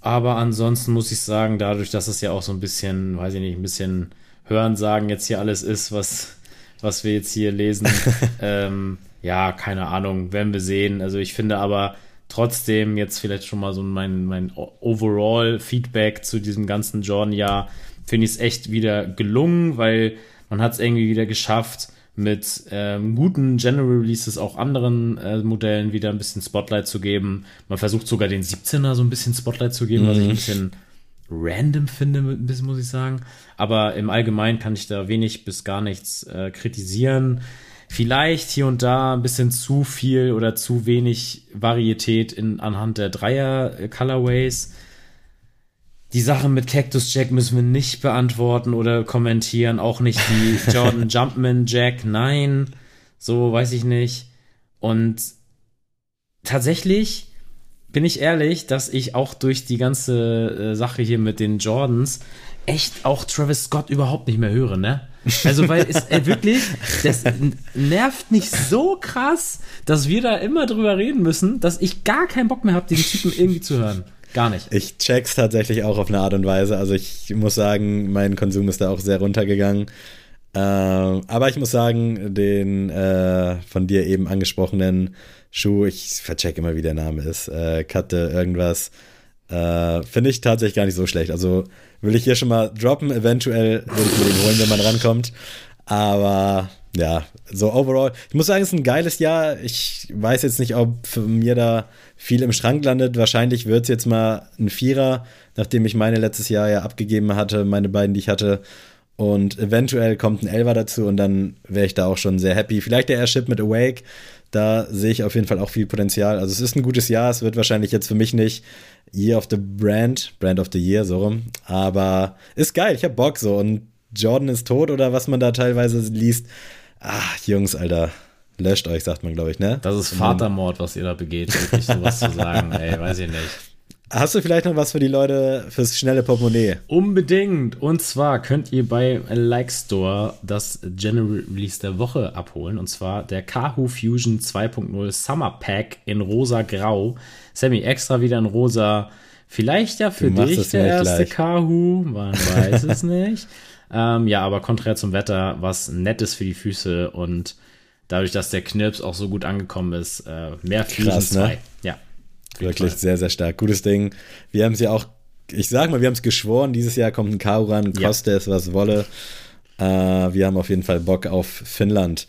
Aber ansonsten muss ich sagen, dadurch, dass es ja auch so ein bisschen, weiß ich nicht, ein bisschen Hören sagen jetzt hier alles ist, was, was wir jetzt hier lesen. ähm, ja, keine Ahnung, werden wir sehen. Also ich finde aber trotzdem jetzt vielleicht schon mal so mein, mein Overall-Feedback zu diesem ganzen Jordan-Jahr, finde ich es echt wieder gelungen, weil man hat es irgendwie wieder geschafft, mit ähm, guten General Releases auch anderen äh, Modellen wieder ein bisschen Spotlight zu geben. Man versucht sogar den 17er so ein bisschen Spotlight zu geben, was ich ein bisschen random finde, ein bisschen muss ich sagen. Aber im Allgemeinen kann ich da wenig bis gar nichts äh, kritisieren. Vielleicht hier und da ein bisschen zu viel oder zu wenig Varietät in, anhand der Dreier äh, Colorways. Die Sache mit Cactus Jack müssen wir nicht beantworten oder kommentieren. Auch nicht die Jordan Jumpman Jack. Nein. So, weiß ich nicht. Und tatsächlich bin ich ehrlich, dass ich auch durch die ganze äh, Sache hier mit den Jordans echt auch Travis Scott überhaupt nicht mehr höre, ne? Also, weil es äh, wirklich, das nervt mich so krass, dass wir da immer drüber reden müssen, dass ich gar keinen Bock mehr habe, den Typen irgendwie zu hören. Gar nicht. Ich check's tatsächlich auch auf eine Art und Weise. Also ich muss sagen, mein Konsum ist da auch sehr runtergegangen. Äh, aber ich muss sagen, den äh, von dir eben angesprochenen Schuh, ich vercheck immer, wie der Name ist, äh, Katte, irgendwas, äh, finde ich tatsächlich gar nicht so schlecht. Also will ich hier schon mal droppen, eventuell würde ich mir den holen, wenn man rankommt. Aber ja, so overall, ich muss sagen, es ist ein geiles Jahr. Ich weiß jetzt nicht, ob mir da viel im Schrank landet. Wahrscheinlich wird es jetzt mal ein Vierer, nachdem ich meine letztes Jahr ja abgegeben hatte, meine beiden, die ich hatte. Und eventuell kommt ein Elver dazu und dann wäre ich da auch schon sehr happy. Vielleicht der Airship mit Awake, da sehe ich auf jeden Fall auch viel Potenzial. Also es ist ein gutes Jahr, es wird wahrscheinlich jetzt für mich nicht Year of the Brand, Brand of the Year, so rum. Aber ist geil, ich hab Bock so. Und Jordan ist tot oder was man da teilweise liest. Ach, Jungs, Alter. Löscht euch, sagt man, glaube ich, ne? Das ist Vatermord, was ihr da begeht, wirklich sowas zu sagen, ey, weiß ich nicht. Hast du vielleicht noch was für die Leute fürs schnelle Portemonnaie? Unbedingt. Und zwar könnt ihr bei Like Store das General Release der Woche abholen. Und zwar der Kahoo Fusion 2.0 Summer Pack in rosa-grau. Sammy, extra wieder in rosa. Vielleicht ja für dich der erste Kahoo. Man weiß es nicht. Ähm, ja, aber konträr zum Wetter, was Nettes für die Füße und dadurch, dass der Knirps auch so gut angekommen ist, äh, mehr Fusion Krass, 2. Ne? Ja. Wirklich sehr, sehr stark. Gutes Ding. Wir haben es ja auch, ich sag mal, wir haben es geschworen, dieses Jahr kommt ein Kau ran, koste ja. es, was wolle. Äh, wir haben auf jeden Fall Bock auf Finnland.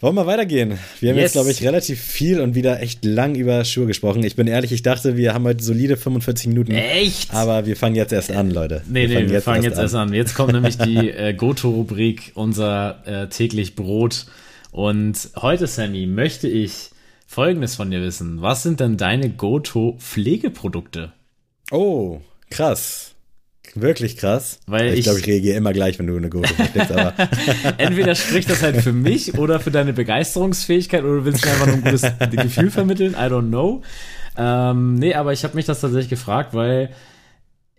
Wollen wir weitergehen? Wir haben yes. jetzt, glaube ich, relativ viel und wieder echt lang über Schuhe gesprochen. Ich bin ehrlich, ich dachte, wir haben heute solide 45 Minuten. Echt? Aber wir fangen jetzt erst an, Leute. Nee, wir nee, fangen wir jetzt fangen erst jetzt erst an. Jetzt kommt nämlich die äh, Goto-Rubrik, unser äh, täglich Brot. Und heute, Sammy, möchte ich Folgendes von dir wissen. Was sind denn deine Goto-Pflegeprodukte? Oh, krass. Wirklich krass. Weil ich, ich glaube, ich reagiere immer gleich, wenn du eine Goto kriegst, aber. Entweder spricht das halt für mich oder für deine Begeisterungsfähigkeit oder du willst mir einfach nur ein gutes Gefühl vermitteln. I don't know. Ähm, nee, aber ich habe mich das tatsächlich gefragt, weil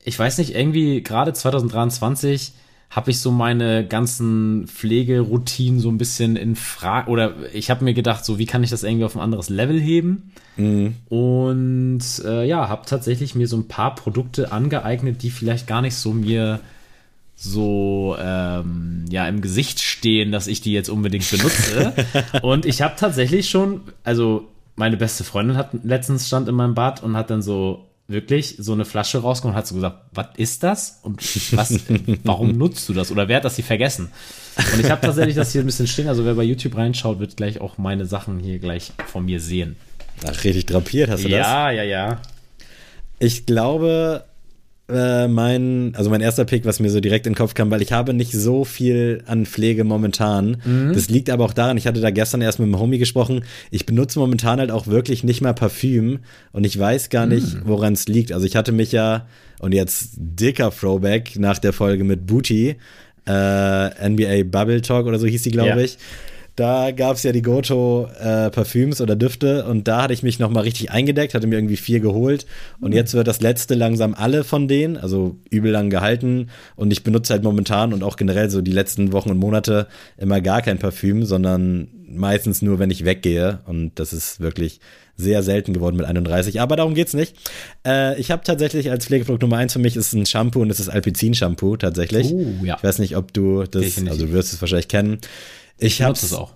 ich weiß nicht, irgendwie gerade 2023 habe ich so meine ganzen Pflegeroutinen so ein bisschen in Frage oder ich habe mir gedacht, so wie kann ich das irgendwie auf ein anderes Level heben? Mhm. Und äh, ja, habe tatsächlich mir so ein paar Produkte angeeignet, die vielleicht gar nicht so mir so ähm, ja im Gesicht stehen, dass ich die jetzt unbedingt benutze. und ich habe tatsächlich schon, also meine beste Freundin hat letztens stand in meinem Bad und hat dann so wirklich so eine Flasche rausgekommen und hat so gesagt, was ist das? Und was, warum nutzt du das? Oder wer hat das hier vergessen? Und ich habe tatsächlich das hier ein bisschen stehen. Also wer bei YouTube reinschaut, wird gleich auch meine Sachen hier gleich von mir sehen. Ach, richtig drapiert hast du ja, das? Ja, ja, ja. Ich glaube, äh, mein, also mein erster Pick, was mir so direkt in den Kopf kam, weil ich habe nicht so viel an Pflege momentan. Mhm. Das liegt aber auch daran, ich hatte da gestern erst mit dem Homie gesprochen. Ich benutze momentan halt auch wirklich nicht mehr Parfüm und ich weiß gar nicht, mhm. woran es liegt. Also ich hatte mich ja, und jetzt dicker Throwback nach der Folge mit Booty, äh, NBA Bubble Talk oder so hieß die, glaube ja. ich da gab es ja die Goto äh, Parfüms oder Düfte und da hatte ich mich nochmal richtig eingedeckt, hatte mir irgendwie vier geholt und jetzt wird das letzte langsam alle von denen, also übel lang gehalten und ich benutze halt momentan und auch generell so die letzten Wochen und Monate immer gar kein Parfüm, sondern meistens nur, wenn ich weggehe und das ist wirklich sehr selten geworden mit 31, aber darum geht's nicht. Äh, ich habe tatsächlich als Pflegeprodukt Nummer eins für mich ist ein Shampoo und es ist Alpizin Shampoo tatsächlich. Uh, ja. Ich weiß nicht, ob du das, Definitiv. also du wirst es wahrscheinlich kennen. Ich habe es auch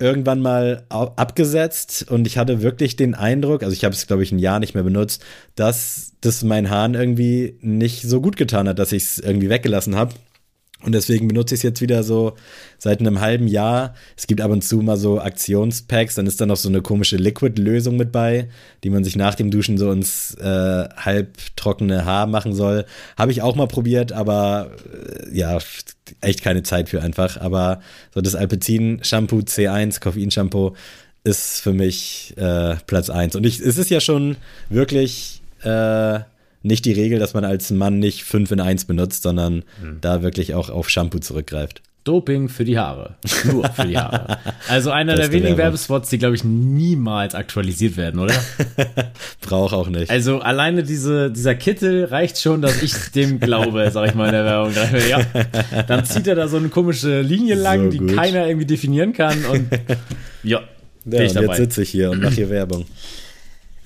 irgendwann mal abgesetzt und ich hatte wirklich den Eindruck, also ich habe es glaube ich ein Jahr nicht mehr benutzt, dass das meinen Haaren irgendwie nicht so gut getan hat, dass ich es irgendwie weggelassen habe. Und deswegen benutze ich es jetzt wieder so seit einem halben Jahr. Es gibt ab und zu mal so Aktionspacks, dann ist da noch so eine komische Liquid-Lösung mit bei, die man sich nach dem Duschen so ins äh, halbtrockene Haar machen soll. Habe ich auch mal probiert, aber äh, ja, echt keine Zeit für einfach. Aber so das Alpecin-Shampoo C1, Koffein-Shampoo, ist für mich äh, Platz 1. Und ich, es ist ja schon wirklich äh, nicht die Regel, dass man als Mann nicht 5 in 1 benutzt, sondern mhm. da wirklich auch auf Shampoo zurückgreift. Doping für die Haare. Nur für die Haare. Also einer der wenigen Werbespots, die, glaube ich, niemals aktualisiert werden, oder? Braucht auch nicht. Also alleine diese, dieser Kittel reicht schon, dass ich dem glaube, sag ich mal in der Werbung. Ja. Dann zieht er da so eine komische Linie lang, so die keiner irgendwie definieren kann und ja. Ja, und jetzt sitze ich hier und mache hier Werbung.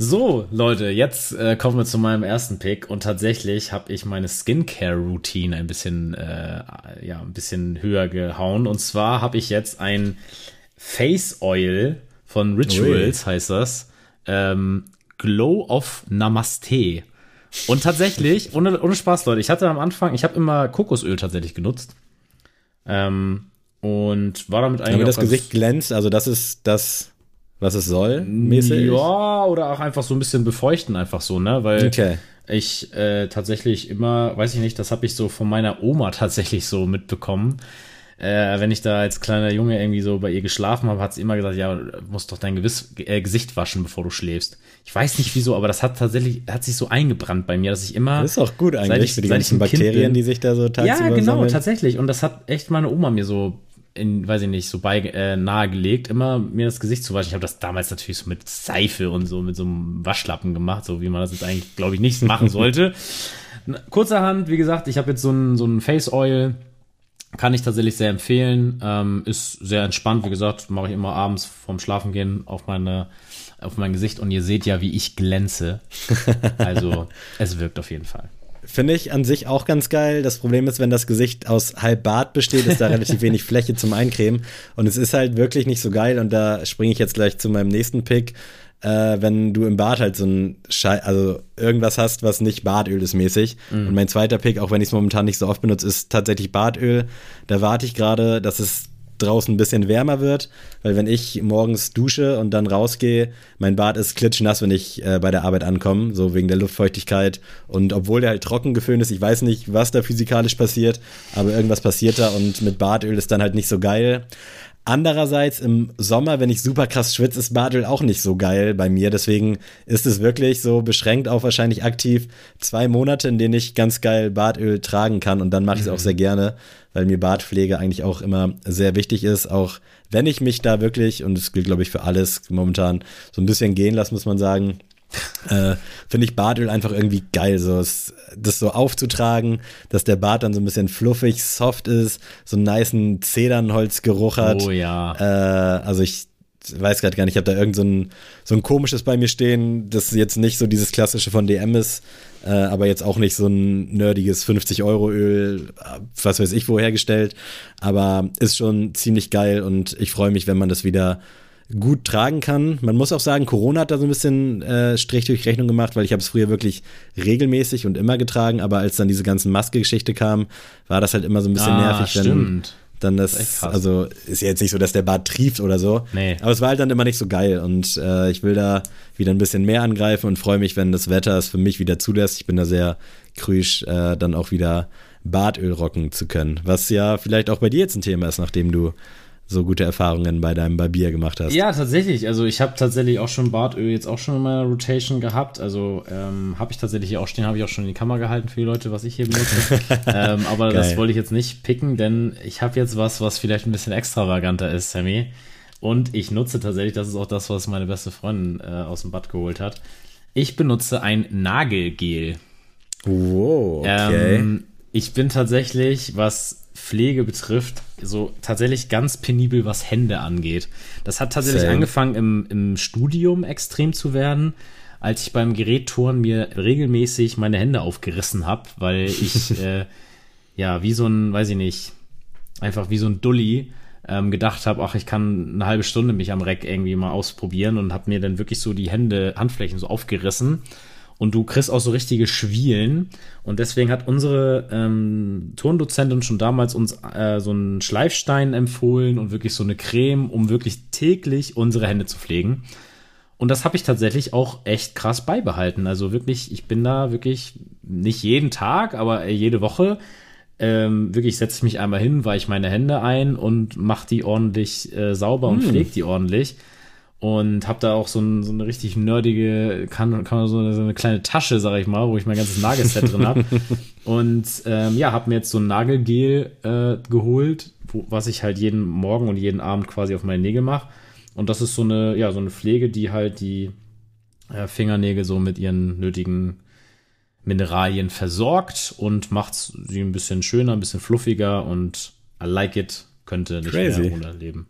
So, Leute, jetzt äh, kommen wir zu meinem ersten Pick und tatsächlich habe ich meine Skincare-Routine ein bisschen, äh, ja, ein bisschen höher gehauen. Und zwar habe ich jetzt ein Face Oil von Rituals, Ui. heißt das. Ähm, Glow of Namaste. Und tatsächlich, ohne, ohne Spaß, Leute, ich hatte am Anfang, ich habe immer Kokosöl tatsächlich genutzt. Ähm, und war damit eigentlich. Damit das Gesicht glänzt, also das ist das was es soll, mäßig? Ja, oder auch einfach so ein bisschen befeuchten, einfach so, ne? Weil okay. ich äh, tatsächlich immer, weiß ich nicht, das habe ich so von meiner Oma tatsächlich so mitbekommen. Äh, wenn ich da als kleiner Junge irgendwie so bei ihr geschlafen habe, hat sie immer gesagt, ja, musst doch dein Gewiss, äh, Gesicht waschen, bevor du schläfst. Ich weiß nicht wieso, aber das hat tatsächlich, hat sich so eingebrannt bei mir, dass ich immer. Das ist auch gut eigentlich ich, für die ganzen Bakterien, die sich da so tagsüber Ja, genau, sammeln. tatsächlich. Und das hat echt meine Oma mir so in, weiß ich nicht, so bei äh, nahegelegt, immer mir das Gesicht zu waschen. Ich habe das damals natürlich so mit Seife und so mit so einem Waschlappen gemacht, so wie man das jetzt eigentlich, glaube ich, nicht machen sollte. Kurzerhand, wie gesagt, ich habe jetzt so ein, so ein Face Oil, kann ich tatsächlich sehr empfehlen. Ähm, ist sehr entspannt, wie gesagt, mache ich immer abends vorm Schlafengehen auf meine auf mein Gesicht und ihr seht ja, wie ich glänze. Also es wirkt auf jeden Fall. Finde ich an sich auch ganz geil. Das Problem ist, wenn das Gesicht aus halb Bart besteht, ist da relativ wenig Fläche zum Eincremen. Und es ist halt wirklich nicht so geil. Und da springe ich jetzt gleich zu meinem nächsten Pick. Äh, wenn du im Bad halt so ein Schei also irgendwas hast, was nicht Badöl ist mäßig. Mhm. Und mein zweiter Pick, auch wenn ich es momentan nicht so oft benutze, ist tatsächlich Badöl. Da warte ich gerade, dass es draußen ein bisschen wärmer wird, weil wenn ich morgens dusche und dann rausgehe, mein Bad ist klitschnass, wenn ich äh, bei der Arbeit ankomme, so wegen der Luftfeuchtigkeit. Und obwohl der halt trocken geföhnt ist, ich weiß nicht, was da physikalisch passiert, aber irgendwas passiert da und mit Badöl ist dann halt nicht so geil. Andererseits im Sommer, wenn ich super krass schwitze, ist Badöl auch nicht so geil bei mir. Deswegen ist es wirklich so beschränkt auf wahrscheinlich aktiv zwei Monate, in denen ich ganz geil Badöl tragen kann. Und dann mache ich es auch mhm. sehr gerne, weil mir Bartpflege eigentlich auch immer sehr wichtig ist. Auch wenn ich mich da wirklich, und das gilt glaube ich für alles momentan, so ein bisschen gehen lasse, muss man sagen, äh, finde ich Bartöl einfach irgendwie geil, so das so aufzutragen, dass der Bart dann so ein bisschen fluffig, soft ist, so einen niceen Zedernholzgeruch hat. Oh ja. Äh, also ich weiß gerade gar nicht, ich habe da irgend so ein, so ein komisches bei mir stehen, das jetzt nicht so dieses klassische von DM ist, äh, aber jetzt auch nicht so ein nerdiges 50-Euro-Öl, was weiß ich wo hergestellt, aber ist schon ziemlich geil und ich freue mich, wenn man das wieder gut tragen kann. Man muss auch sagen, Corona hat da so ein bisschen äh, Strich durch Rechnung gemacht, weil ich habe es früher wirklich regelmäßig und immer getragen, aber als dann diese ganzen Maske-Geschichte kam, war das halt immer so ein bisschen ah, nervig, wenn dann das, das also ist jetzt nicht so, dass der Bart trieft oder so, nee. aber es war halt dann immer nicht so geil und äh, ich will da wieder ein bisschen mehr angreifen und freue mich, wenn das Wetter es für mich wieder zulässt. Ich bin da sehr krüsch, äh, dann auch wieder Bartöl rocken zu können, was ja vielleicht auch bei dir jetzt ein Thema ist, nachdem du so gute Erfahrungen bei deinem Barbier gemacht hast. Ja, tatsächlich. Also ich habe tatsächlich auch schon Bartöl jetzt auch schon in meiner Rotation gehabt. Also ähm, habe ich tatsächlich hier auch stehen, habe ich auch schon in die Kamera gehalten für die Leute, was ich hier benutze. ähm, aber das wollte ich jetzt nicht picken, denn ich habe jetzt was, was vielleicht ein bisschen extravaganter ist, Sammy. Und ich nutze tatsächlich, das ist auch das, was meine beste Freundin äh, aus dem Bad geholt hat. Ich benutze ein Nagelgel. Wow, okay. Ähm, ich bin tatsächlich, was Pflege betrifft, so tatsächlich ganz penibel, was Hände angeht. Das hat tatsächlich Same. angefangen im, im Studium extrem zu werden, als ich beim Gerättouren mir regelmäßig meine Hände aufgerissen habe, weil ich äh, ja wie so ein, weiß ich nicht, einfach wie so ein Dulli ähm, gedacht habe, ach, ich kann eine halbe Stunde mich am Reck irgendwie mal ausprobieren und habe mir dann wirklich so die Hände, Handflächen so aufgerissen und du kriegst auch so richtige Schwielen. Und deswegen hat unsere ähm, Turndozentin schon damals uns äh, so einen Schleifstein empfohlen und wirklich so eine Creme, um wirklich täglich unsere Hände zu pflegen. Und das habe ich tatsächlich auch echt krass beibehalten. Also wirklich, ich bin da wirklich nicht jeden Tag, aber jede Woche ähm, wirklich setze ich mich einmal hin, weiche meine Hände ein und mache die ordentlich äh, sauber und hm. pflege die ordentlich und habe da auch so, ein, so, eine richtig nerdige, kann, kann man so, eine, so eine kleine Tasche, sag ich mal, wo ich mein ganzes Nagelset drin habe. Und ähm, ja, habe mir jetzt so ein Nagelgel äh, geholt, wo, was ich halt jeden Morgen und jeden Abend quasi auf meine Nägel mache. Und das ist so eine, ja, so eine Pflege, die halt die äh, Fingernägel so mit ihren nötigen Mineralien versorgt und macht sie ein bisschen schöner, ein bisschen fluffiger und I like it, könnte nicht Crazy. mehr ohne leben.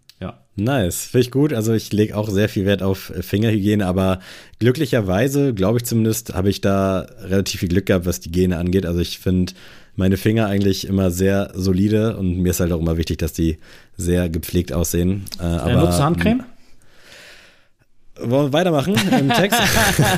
Nice, finde ich gut. Also ich lege auch sehr viel Wert auf Fingerhygiene, aber glücklicherweise, glaube ich zumindest, habe ich da relativ viel Glück gehabt, was die Gene angeht. Also ich finde meine Finger eigentlich immer sehr solide und mir ist halt auch immer wichtig, dass die sehr gepflegt aussehen. Äh, aber, nutzt du Handcreme? Wollen wir weitermachen im Text?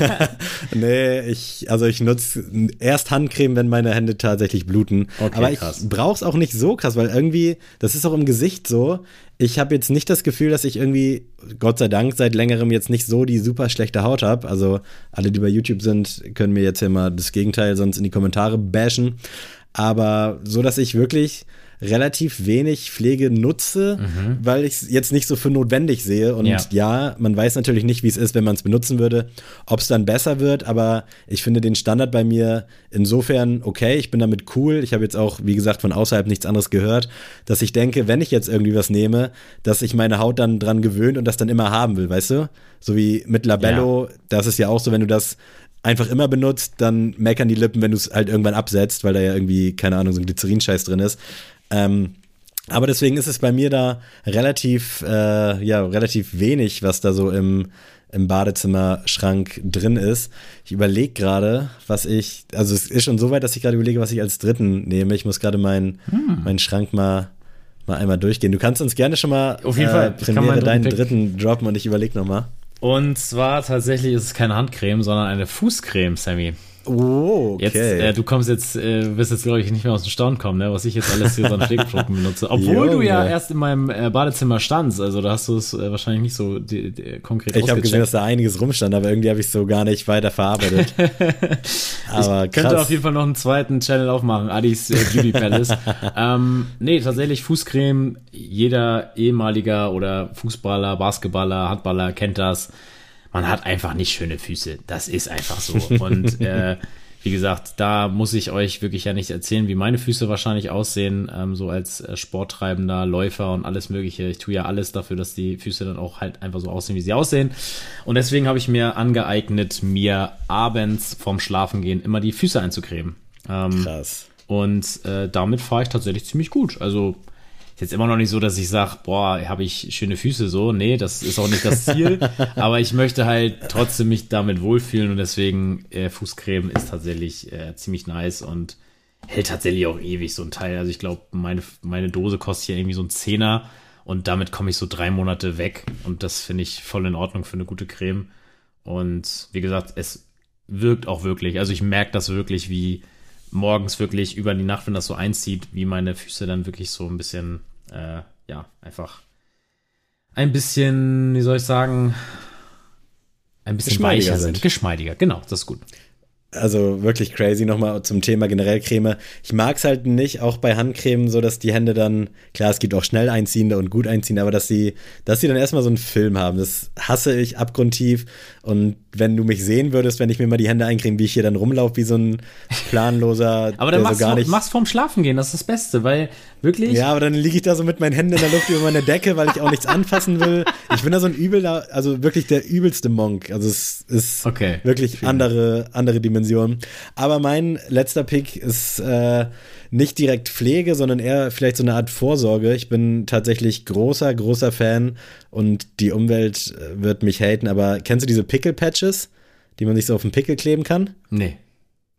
nee, ich, also ich nutze erst Handcreme, wenn meine Hände tatsächlich bluten. Okay, Aber ich brauche es auch nicht so krass, weil irgendwie, das ist auch im Gesicht so. Ich habe jetzt nicht das Gefühl, dass ich irgendwie, Gott sei Dank, seit längerem jetzt nicht so die super schlechte Haut habe. Also alle, die bei YouTube sind, können mir jetzt hier mal das Gegenteil sonst in die Kommentare bashen. Aber so, dass ich wirklich relativ wenig Pflege nutze, mhm. weil ich es jetzt nicht so für notwendig sehe. Und ja. ja, man weiß natürlich nicht, wie es ist, wenn man es benutzen würde, ob es dann besser wird. Aber ich finde den Standard bei mir insofern okay. Ich bin damit cool. Ich habe jetzt auch, wie gesagt, von außerhalb nichts anderes gehört, dass ich denke, wenn ich jetzt irgendwie was nehme, dass ich meine Haut dann dran gewöhnt und das dann immer haben will, weißt du? So wie mit Labello, ja. das ist ja auch so, wenn du das einfach immer benutzt, dann meckern die Lippen, wenn du es halt irgendwann absetzt, weil da ja irgendwie, keine Ahnung, so ein Glycerin-Scheiß drin ist. Ähm, aber deswegen ist es bei mir da relativ, äh, ja, relativ wenig, was da so im, im Badezimmerschrank drin ist. Ich überlege gerade, was ich, also es ist schon so weit, dass ich gerade überlege, was ich als dritten nehme. Ich muss gerade meinen hm. meinen Schrank mal, mal einmal durchgehen. Du kannst uns gerne schon mal Auf jeden äh, Fall. Premiere deinen Pick. dritten droppen und ich überlege nochmal. Und zwar tatsächlich ist es keine Handcreme, sondern eine Fußcreme, Sammy. Oh, okay. Jetzt, äh, du kommst jetzt, äh, wirst jetzt, glaube ich, nicht mehr aus dem Staunen kommen, ne? was ich jetzt alles hier so an Pflegeprodukten benutze. Obwohl Junge. du ja erst in meinem äh, Badezimmer standst, also da hast du es äh, wahrscheinlich nicht so die, die, konkret Ich habe gesehen, dass da einiges rumstand, aber irgendwie habe ich es so gar nicht weiter verarbeitet. aber ich könnte auf jeden Fall noch einen zweiten Channel aufmachen, Adis äh, Beauty Palace. ähm, nee, tatsächlich Fußcreme, jeder ehemaliger oder Fußballer, Basketballer, Handballer kennt das man hat einfach nicht schöne Füße. Das ist einfach so. Und äh, wie gesagt, da muss ich euch wirklich ja nicht erzählen, wie meine Füße wahrscheinlich aussehen, ähm, so als äh, Sporttreibender, Läufer und alles Mögliche. Ich tue ja alles dafür, dass die Füße dann auch halt einfach so aussehen, wie sie aussehen. Und deswegen habe ich mir angeeignet, mir abends vorm Schlafengehen immer die Füße einzucremen. Ähm, Krass. Und äh, damit fahre ich tatsächlich ziemlich gut. Also jetzt immer noch nicht so, dass ich sage, boah, habe ich schöne Füße so. Nee, das ist auch nicht das Ziel. aber ich möchte halt trotzdem mich damit wohlfühlen und deswegen äh, Fußcreme ist tatsächlich äh, ziemlich nice und hält tatsächlich auch ewig so ein Teil. Also ich glaube, meine, meine Dose kostet hier irgendwie so ein Zehner und damit komme ich so drei Monate weg und das finde ich voll in Ordnung für eine gute Creme. Und wie gesagt, es wirkt auch wirklich. Also ich merke das wirklich, wie morgens wirklich über die Nacht, wenn das so einzieht, wie meine Füße dann wirklich so ein bisschen äh, ja, einfach ein bisschen, wie soll ich sagen, ein bisschen weicher sind. Geschmeidiger, genau, das ist gut also wirklich crazy nochmal zum Thema generell Creme. Ich mag es halt nicht, auch bei Handcreme, so dass die Hände dann, klar, es gibt auch schnell einziehende und gut einziehende, aber dass sie, dass sie dann erstmal so einen Film haben, das hasse ich abgrundtief. Und wenn du mich sehen würdest, wenn ich mir mal die Hände eincreme, wie ich hier dann rumlaufe, wie so ein planloser. aber dann machst, so gar nicht, machst vorm Schlafen gehen, das ist das Beste, weil wirklich. Ja, aber dann liege ich da so mit meinen Händen in der Luft über meine Decke, weil ich auch nichts anfassen will. Ich bin da so ein übler, also wirklich der übelste Monk. Also es ist okay, wirklich andere, andere Dimension. Dimension. Aber mein letzter Pick ist äh, nicht direkt Pflege, sondern eher vielleicht so eine Art Vorsorge. Ich bin tatsächlich großer, großer Fan und die Umwelt äh, wird mich haten, aber kennst du diese Pickle-Patches, die man sich so auf den Pickel kleben kann? Nee.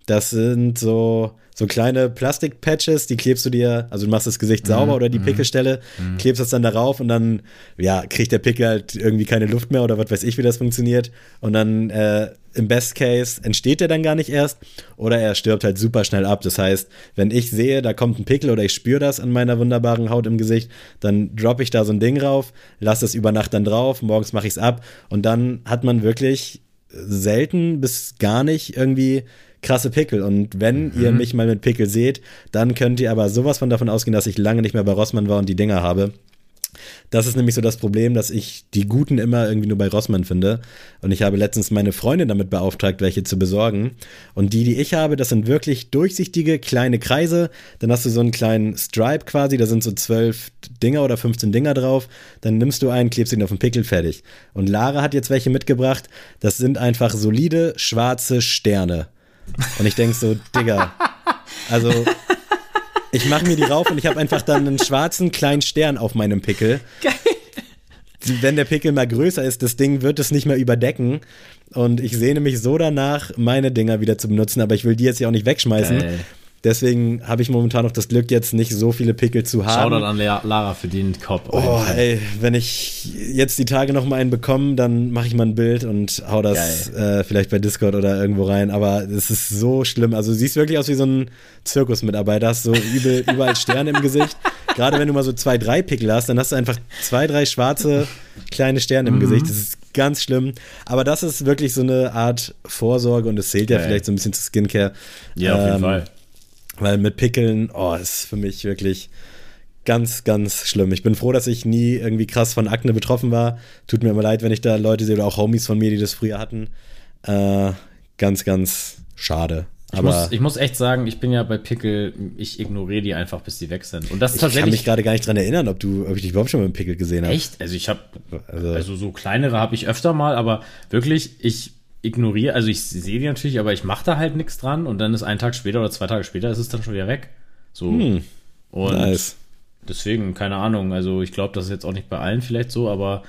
Das sind so, so kleine Plastikpatches, die klebst du dir, also du machst das Gesicht sauber mm, oder die mm, Pickelstelle, mm. klebst das dann darauf und dann, ja, kriegt der Pickel halt irgendwie keine Luft mehr oder was weiß ich, wie das funktioniert. Und dann äh, im Best Case entsteht der dann gar nicht erst oder er stirbt halt super schnell ab. Das heißt, wenn ich sehe, da kommt ein Pickel oder ich spüre das an meiner wunderbaren Haut im Gesicht, dann droppe ich da so ein Ding rauf, lasse es über Nacht dann drauf, morgens mache ich es ab und dann hat man wirklich selten bis gar nicht irgendwie krasse Pickel. Und wenn mhm. ihr mich mal mit Pickel seht, dann könnt ihr aber sowas von davon ausgehen, dass ich lange nicht mehr bei Rossmann war und die Dinger habe. Das ist nämlich so das Problem, dass ich die guten immer irgendwie nur bei Rossmann finde. Und ich habe letztens meine Freundin damit beauftragt, welche zu besorgen. Und die, die ich habe, das sind wirklich durchsichtige kleine Kreise. Dann hast du so einen kleinen Stripe quasi, da sind so zwölf Dinger oder 15 Dinger drauf. Dann nimmst du einen, klebst ihn auf den Pickel, fertig. Und Lara hat jetzt welche mitgebracht. Das sind einfach solide schwarze Sterne. Und ich denke so, Digga, also ich mache mir die rauf und ich habe einfach dann einen schwarzen kleinen Stern auf meinem Pickel. Geil. Wenn der Pickel mal größer ist, das Ding wird es nicht mehr überdecken. Und ich sehne mich so danach, meine Dinger wieder zu benutzen, aber ich will die jetzt ja auch nicht wegschmeißen. Geil. Deswegen habe ich momentan noch das Glück, jetzt nicht so viele Pickel zu haben. Shoutout an Lara für den Kopf. Oh, ey, wenn ich jetzt die Tage noch mal einen bekomme, dann mache ich mal ein Bild und hau das äh, vielleicht bei Discord oder irgendwo rein. Aber es ist so schlimm. Also du siehst wirklich aus wie so ein Zirkusmitarbeiter. Hast so übel, überall Sterne im Gesicht. Gerade wenn du mal so zwei, drei Pickel hast, dann hast du einfach zwei, drei schwarze kleine Sterne im mhm. Gesicht. Das ist ganz schlimm. Aber das ist wirklich so eine Art Vorsorge und es zählt ja, ja vielleicht so ein bisschen zu Skincare. Ja, auf jeden ähm, Fall. Weil mit Pickeln, oh, ist für mich wirklich ganz, ganz schlimm. Ich bin froh, dass ich nie irgendwie krass von Akne betroffen war. Tut mir immer leid, wenn ich da Leute sehe oder auch Homies von mir, die das früher hatten. Äh, ganz, ganz schade. Ich, muss, ich muss echt sagen, ich bin ja bei Pickel, ich ignoriere die einfach, bis die weg sind. Und das ist tatsächlich. Ich kann mich gerade gar nicht dran erinnern, ob du, ob ich dich überhaupt schon mal mit Pickel gesehen habe. Echt? Also ich habe, also, also so kleinere habe ich öfter mal, aber wirklich, ich ignoriere, also ich sehe die natürlich, aber ich mache da halt nichts dran und dann ist ein Tag später oder zwei Tage später ist es dann schon wieder weg. So. Hm, und nice. deswegen, keine Ahnung, also ich glaube, das ist jetzt auch nicht bei allen vielleicht so, aber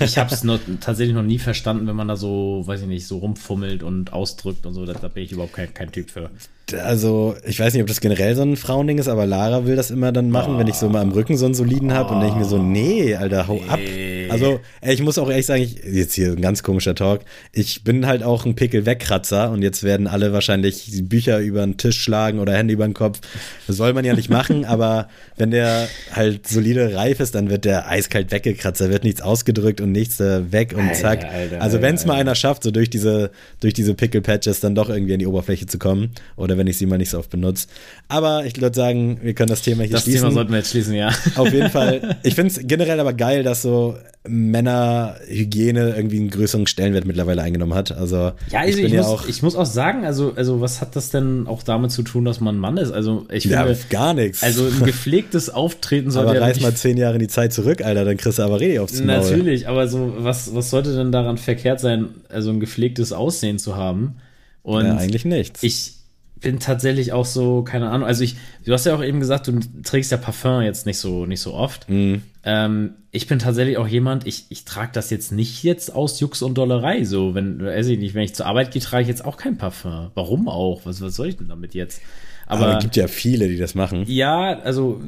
ich habe es tatsächlich noch nie verstanden, wenn man da so, weiß ich nicht, so rumfummelt und ausdrückt und so, da, da bin ich überhaupt kein, kein Typ für also ich weiß nicht, ob das generell so ein Frauending ist, aber Lara will das immer dann machen, oh. wenn ich so mal am Rücken so einen soliden habe und denke ich mir so, nee, Alter, hau nee. ab. Also ey, ich muss auch ehrlich sagen, ich, jetzt hier ein ganz komischer Talk, ich bin halt auch ein Pickel-Wegkratzer und jetzt werden alle wahrscheinlich Bücher über den Tisch schlagen oder Hände über den Kopf. Das soll man ja nicht machen, aber wenn der halt solide reif ist, dann wird der eiskalt weggekratzt, da wird nichts ausgedrückt und nichts weg und zack. Alter, Alter, also wenn es mal einer schafft, so durch diese, durch diese Pickel-Patches dann doch irgendwie an die Oberfläche zu kommen oder wenn ich sie mal nicht so oft benutze. Aber ich würde sagen, wir können das Thema hier das schließen. Das Thema sollten wir jetzt schließen, ja. Auf jeden Fall. Ich finde es generell aber geil, dass so Männerhygiene irgendwie einen größeren Stellenwert mittlerweile eingenommen hat. Also ja, also ich, ich, muss, auch ich muss auch sagen, also, also was hat das denn auch damit zu tun, dass man ein Mann ist? Also ich finde, ja, gar nichts. Also ein gepflegtes Auftreten sollte aber ja reiß mal zehn Jahre in die Zeit zurück, Alter, dann kriegst du aber richtig aufs Maul. Natürlich, aber so was was sollte denn daran verkehrt sein, also ein gepflegtes Aussehen zu haben? Und ja, eigentlich nichts. Ich bin tatsächlich auch so, keine Ahnung, also ich, du hast ja auch eben gesagt, du trägst ja Parfum jetzt nicht so, nicht so oft. Mm. Ähm, ich bin tatsächlich auch jemand, ich, ich trage das jetzt nicht jetzt aus Jux und Dollerei, so, wenn, weiß ich nicht, wenn ich zur Arbeit gehe, trage ich jetzt auch kein Parfum. Warum auch? Was, was soll ich denn damit jetzt? Aber, Aber es gibt ja viele, die das machen. Ja, also,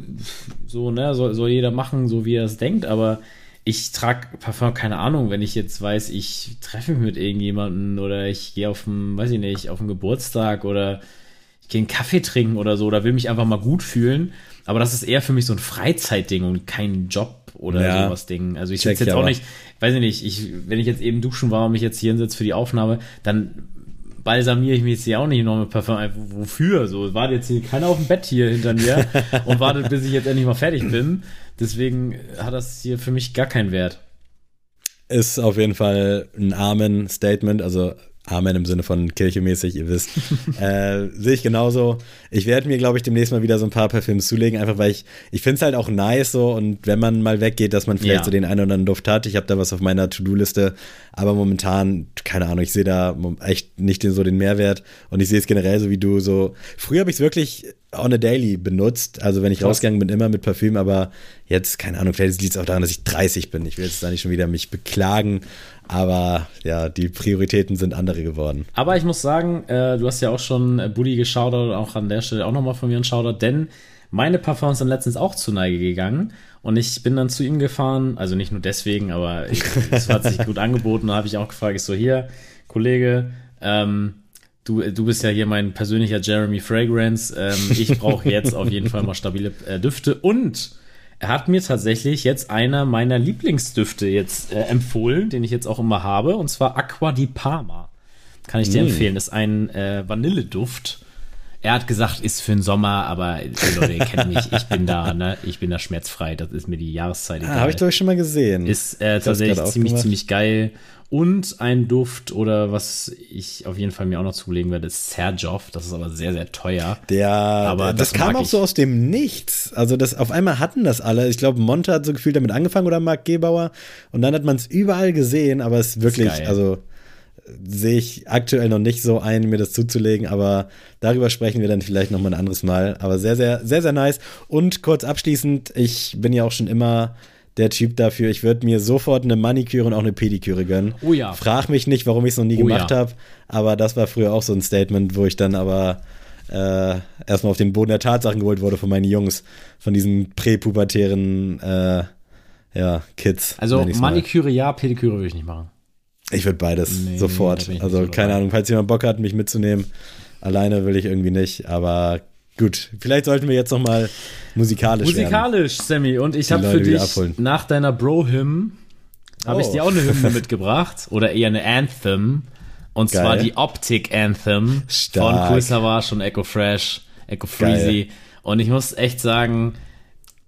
so, ne, soll, soll jeder machen, so wie er es denkt, aber ich trage Parfum, keine Ahnung, wenn ich jetzt weiß, ich treffe mich mit irgendjemanden oder ich gehe auf dem, weiß ich nicht, auf dem Geburtstag oder gehe einen Kaffee trinken oder so oder will mich einfach mal gut fühlen. Aber das ist eher für mich so ein Freizeitding und kein Job oder ja, sowas Ding. Also ich sitze jetzt auch nicht, weiß ich nicht, ich, wenn ich jetzt eben duschen war und mich jetzt hier hinsetze für die Aufnahme, dann balsamiere ich mich jetzt hier auch nicht noch mit Parfum. Wofür? So, wartet jetzt hier keiner auf dem Bett hier hinter mir und wartet, bis ich jetzt endlich mal fertig bin. Deswegen hat das hier für mich gar keinen Wert. Ist auf jeden Fall ein Amen-Statement. Also Amen im Sinne von kirchemäßig, ihr wisst. äh, Sehe ich genauso. Ich werde mir, glaube ich, demnächst mal wieder so ein paar Parfüms zulegen, einfach weil ich, ich finde es halt auch nice so und wenn man mal weggeht, dass man vielleicht ja. so den einen oder anderen Duft hat. Ich habe da was auf meiner To-Do-Liste, aber momentan, keine Ahnung, ich sehe da echt nicht den, so den Mehrwert und ich sehe es generell so wie du so. Früher habe ich es wirklich on a daily benutzt, also wenn ich Krass. rausgegangen bin, immer mit Parfüm, aber jetzt, keine Ahnung, vielleicht liegt es auch daran, dass ich 30 bin. Ich will jetzt da nicht schon wieder mich beklagen, aber ja, die Prioritäten sind andere geworden. Aber ich muss sagen, äh, du hast ja auch schon äh, Buddy geschaudert, auch an der Stelle auch nochmal von mir ein Shoutout, denn meine Parfums sind letztens auch zu Neige gegangen und ich bin dann zu ihm gefahren, also nicht nur deswegen, aber es hat sich gut angeboten, da habe ich auch gefragt, ich so, hier, Kollege, ähm, du, du bist ja hier mein persönlicher Jeremy Fragrance, ähm, ich brauche jetzt auf jeden Fall mal stabile äh, Düfte und hat mir tatsächlich jetzt einer meiner Lieblingsdüfte jetzt äh, empfohlen, den ich jetzt auch immer habe, und zwar Aqua di Parma. Kann ich dir mm. empfehlen. Das ist ein äh, Vanilleduft. Er hat gesagt, ist für den Sommer, aber Leute, ihr kennt mich, ich bin da, ne? Ich bin da schmerzfrei. Das ist mir die Jahreszeit egal. Ah, Habe ich, glaube ich, schon mal gesehen. Ist äh, tatsächlich ziemlich, ziemlich geil. Und ein Duft oder was ich auf jeden Fall mir auch noch zulegen werde, ist Serjoff. Das ist aber sehr, sehr teuer. Der, Aber das, das kam auch ich. so aus dem Nichts. Also das auf einmal hatten das alle. Ich glaube, Monte hat so gefühlt damit angefangen oder Marc Gebauer. Und dann hat man es überall gesehen, aber es ist wirklich, geil. also sehe ich aktuell noch nicht so ein, mir das zuzulegen, aber darüber sprechen wir dann vielleicht noch mal ein anderes Mal. Aber sehr, sehr, sehr, sehr nice. Und kurz abschließend, ich bin ja auch schon immer der Typ dafür, ich würde mir sofort eine Maniküre und auch eine Pediküre gönnen. Oh ja. Frag mich nicht, warum ich es noch nie Oh gemacht ja. habe, aber das war früher auch so ein Statement, wo ich dann aber äh, erstmal auf den Boden der Tatsachen geholt wurde von meinen Jungs, von diesen präpubertären äh, ja, Kids. Also. Maniküre ja, Pediküre würde ich nicht machen. Ich würde beides Nee, sofort. ich Also so keine. Ahnung, falls jemand Bock hat, mich mitzunehmen. Alleine will ich irgendwie nicht, aber gut. Vielleicht sollten wir jetzt noch mal musikalisch werden. Musikalisch, Sammy. Und ich habe für dich abholen. nach deiner Bro-Hymn habe ich Oh. dir auch eine Hymne mitgebracht. Oder eher eine Anthem. Und zwar Geil. die Optik Anthem Stark. von Cool Savage und Echo Fresh, Echo Freezy. Und ich muss echt sagen,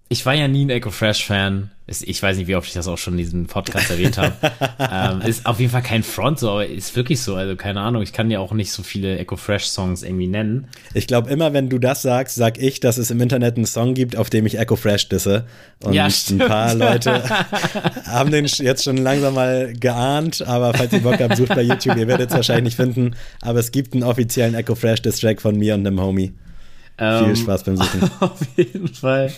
ich war ja nie ein Echo Fresh Fan. Ist- Ich weiß nicht, wie oft ich das auch schon in diesem Podcast erwähnt habe. ähm, ist auf jeden Fall kein Front, so, aber ist wirklich so. Also keine Ahnung, ich kann dir auch nicht so viele Echo Fresh Songs irgendwie nennen. Ich glaube, immer wenn du das sagst, sag ich, dass es im Internet einen Song gibt, auf dem ich Echo Fresh disse. Und Ja, ein paar Leute haben den jetzt schon langsam mal geahnt, aber falls ihr Bock habt, sucht bei YouTube, ihr werdet es wahrscheinlich nicht finden. Aber es gibt einen offiziellen Echo Fresh Diss-Track von mir und einem Homie. Viel Ähm, Spaß beim Suchen. Auf jeden Fall.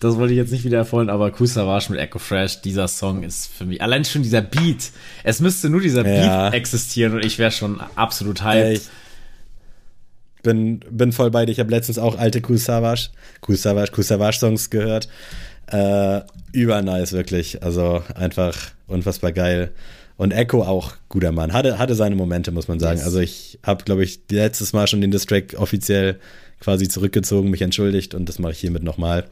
Das wollte ich jetzt nicht wieder erfolgen, aber Cool Savage mit Echo Fresh, dieser Song ist für mich, allein schon dieser Beat. Es müsste nur dieser Ja. Beat existieren und ich wäre schon absolut hyped. ich bin, bin voll bei dir. Ich habe letztens auch alte Cool Savage, Cool Savage, Cool Savage Songs gehört. Äh, übernice, wirklich. Also einfach unfassbar geil. Und Echo auch guter Mann. Hatte, hatte seine Momente, muss man sagen. Yes. Also ich habe, glaube ich, letztes Mal schon den Distrack offiziell quasi zurückgezogen, mich entschuldigt und das mache ich hiermit nochmal.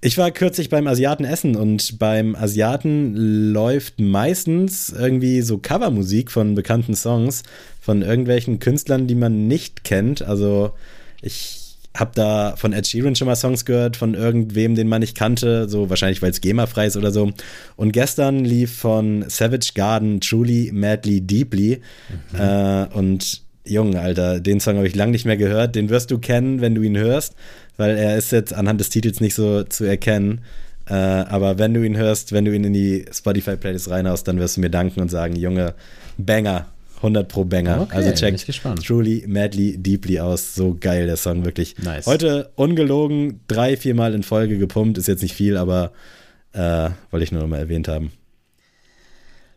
Ich war kürzlich beim Asiaten essen und beim Asiaten läuft meistens irgendwie so Covermusik von bekannten Songs von irgendwelchen Künstlern, die man nicht kennt. Also ich habe da von Ed Sheeran schon mal Songs gehört, von irgendwem, den man nicht kannte, so wahrscheinlich, weil es GEMA-frei ist oder so. Und gestern lief von Savage Garden Truly, Madly, Deeply. Äh, und Junge, Alter, den Song habe ich lange nicht mehr gehört. Den wirst du kennen, wenn du ihn hörst, weil er ist jetzt anhand des Titels nicht so zu erkennen. Äh, aber wenn du ihn hörst, wenn du ihn in die Spotify-Playlist reinhaust, dann wirst du mir danken und sagen, Junge, Banger. 100 pro Banger. Okay, also bin check ich gespannt. Truly, Madly, Deeply aus. So geil, der Song, wirklich. Nice. Heute ungelogen, drei, viermal in Folge gepumpt. Ist jetzt nicht viel, aber äh, wollte ich nur noch mal erwähnt haben.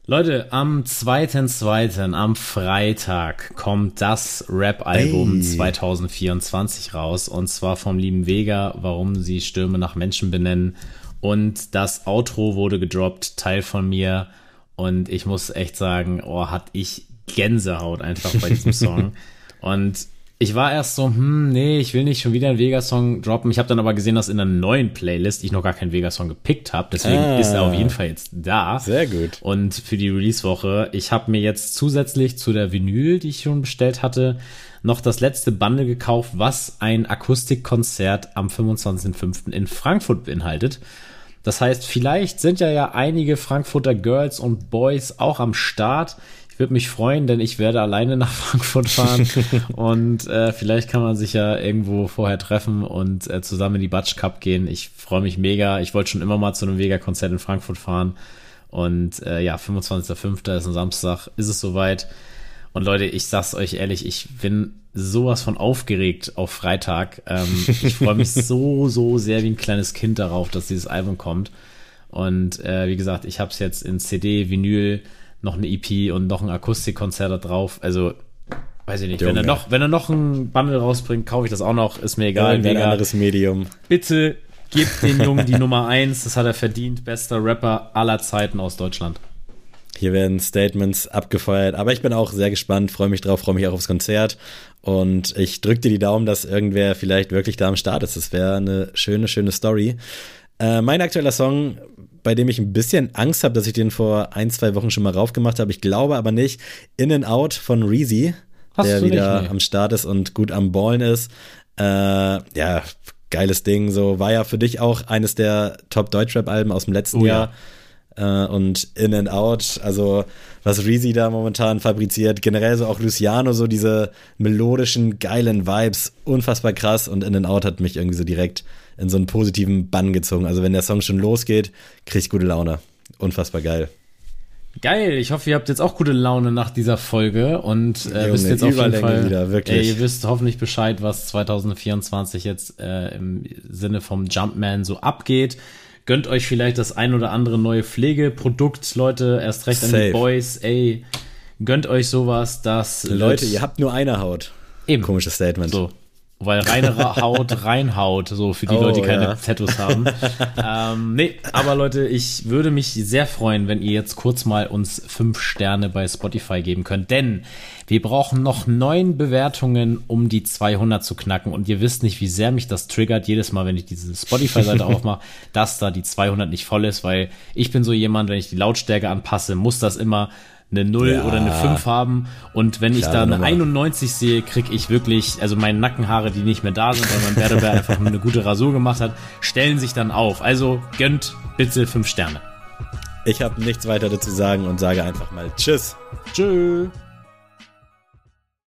Leute, am 2.2., am Freitag, kommt das Rap-Album Ey. 2024 raus. Und zwar vom lieben Vega, warum sie Stürme nach Menschen benennen. Und das Outro wurde gedroppt, Teil von mir. Und ich muss echt sagen, oh, hat ich Gänsehaut einfach bei diesem Song. Und ich war erst so, hm, nee, ich will nicht schon wieder einen Vega-Song droppen. Ich habe dann aber gesehen, dass in einer neuen Playlist ich noch gar keinen Vega-Song gepickt habe. Deswegen Ah. ist er auf jeden Fall jetzt da. Sehr gut. Und für die Release-Woche, ich habe mir jetzt zusätzlich zu der Vinyl, die ich schon bestellt hatte, noch das letzte Bundle gekauft, was ein Akustikkonzert am 25.05. in Frankfurt beinhaltet. Das heißt, vielleicht sind ja ja einige Frankfurter Girls und Boys auch am Start. Ich würde mich freuen, denn ich werde alleine nach Frankfurt fahren und äh, vielleicht kann man sich ja irgendwo vorher treffen und äh, zusammen in die Batsch Cup gehen. Ich freue mich mega. Ich wollte schon immer mal zu einem Vega-Konzert in Frankfurt fahren und äh, ja, 25.05. ist ein Samstag, ist es soweit. Und Leute, ich sag's euch ehrlich, ich bin sowas von aufgeregt auf Freitag. Ähm, ich freue mich so, so sehr wie ein kleines Kind darauf, dass dieses Album kommt. Und äh, wie gesagt, ich habe es jetzt in CD, Vinyl, noch eine EP und noch ein Akustikkonzert da drauf. Also, weiß ich nicht, wenn er noch, wenn er noch ein Bundle rausbringt, kaufe ich das auch noch. Ist mir egal. Irgendein Mega. anderes Medium. Bitte gebt den Jungen die Nummer eins. Das hat er verdient. Bester Rapper aller Zeiten aus Deutschland. Hier werden Statements abgefeuert, aber ich bin auch sehr gespannt, freue mich drauf, freue mich auch aufs Konzert und ich drücke dir die Daumen, dass irgendwer vielleicht wirklich da am Start ist. Das wäre eine schöne, schöne Story. Äh, mein aktueller Song, bei dem ich ein bisschen Angst habe, dass ich den vor ein, zwei Wochen schon mal raufgemacht habe, ich glaube aber nicht, In and Out von Reezy, Hast der nicht, wieder nee. am Start ist und gut am Ballen ist. Äh, ja, geiles Ding. So war ja für dich auch eines der Top-Deutschrap-Alben aus dem letzten Oh Jahr. Äh, und In and Out, also was Reezy da momentan fabriziert, generell so auch Luciano, so diese melodischen, geilen Vibes, unfassbar krass. Und In and Out hat mich irgendwie so direkt in so einen positiven Bann gezogen. Also wenn der Song schon losgeht, krieg ich gute Laune. Unfassbar geil. Geil, ich hoffe, ihr habt jetzt auch gute Laune nach dieser Folge und äh, Junge, wisst jetzt auf jeden Fall, wieder, wirklich. Ey, ihr wisst hoffentlich Bescheid, was 2024 jetzt äh, im Sinne vom Jumpman so abgeht. Gönnt euch vielleicht das ein oder andere neue Pflegeprodukt, Leute, erst recht an Safe. die Boys, ey, gönnt euch sowas, das Leute, ihr habt nur eine Haut. eben Komisches Statement. so. Weil reine Haut reinhaut, so für die Oh, Leute, die keine ja. Tattoos haben. ähm, nee, aber Leute, ich würde mich sehr freuen, wenn ihr jetzt kurz mal uns fünf Sterne bei Spotify geben könnt, denn wir brauchen noch neun Bewertungen, um die 200 zu knacken und ihr wisst nicht, wie sehr mich das triggert, jedes Mal, wenn ich diese Spotify-Seite aufmache, dass da die 200 nicht voll ist, weil ich bin so jemand, wenn ich die Lautstärke anpasse, muss das immer eine 0 Ja. oder eine 5 haben und wenn ich da eine Nummer. 91 sehe, krieg ich wirklich, also meine Nackenhaare, die nicht mehr da sind, weil mein Bärbär einfach eine gute Rasur gemacht hat, stellen sich dann auf. Also gönnt bitte fünf Sterne. Ich habe nichts weiter dazu sagen und sage einfach mal Tschüss. Tschüss.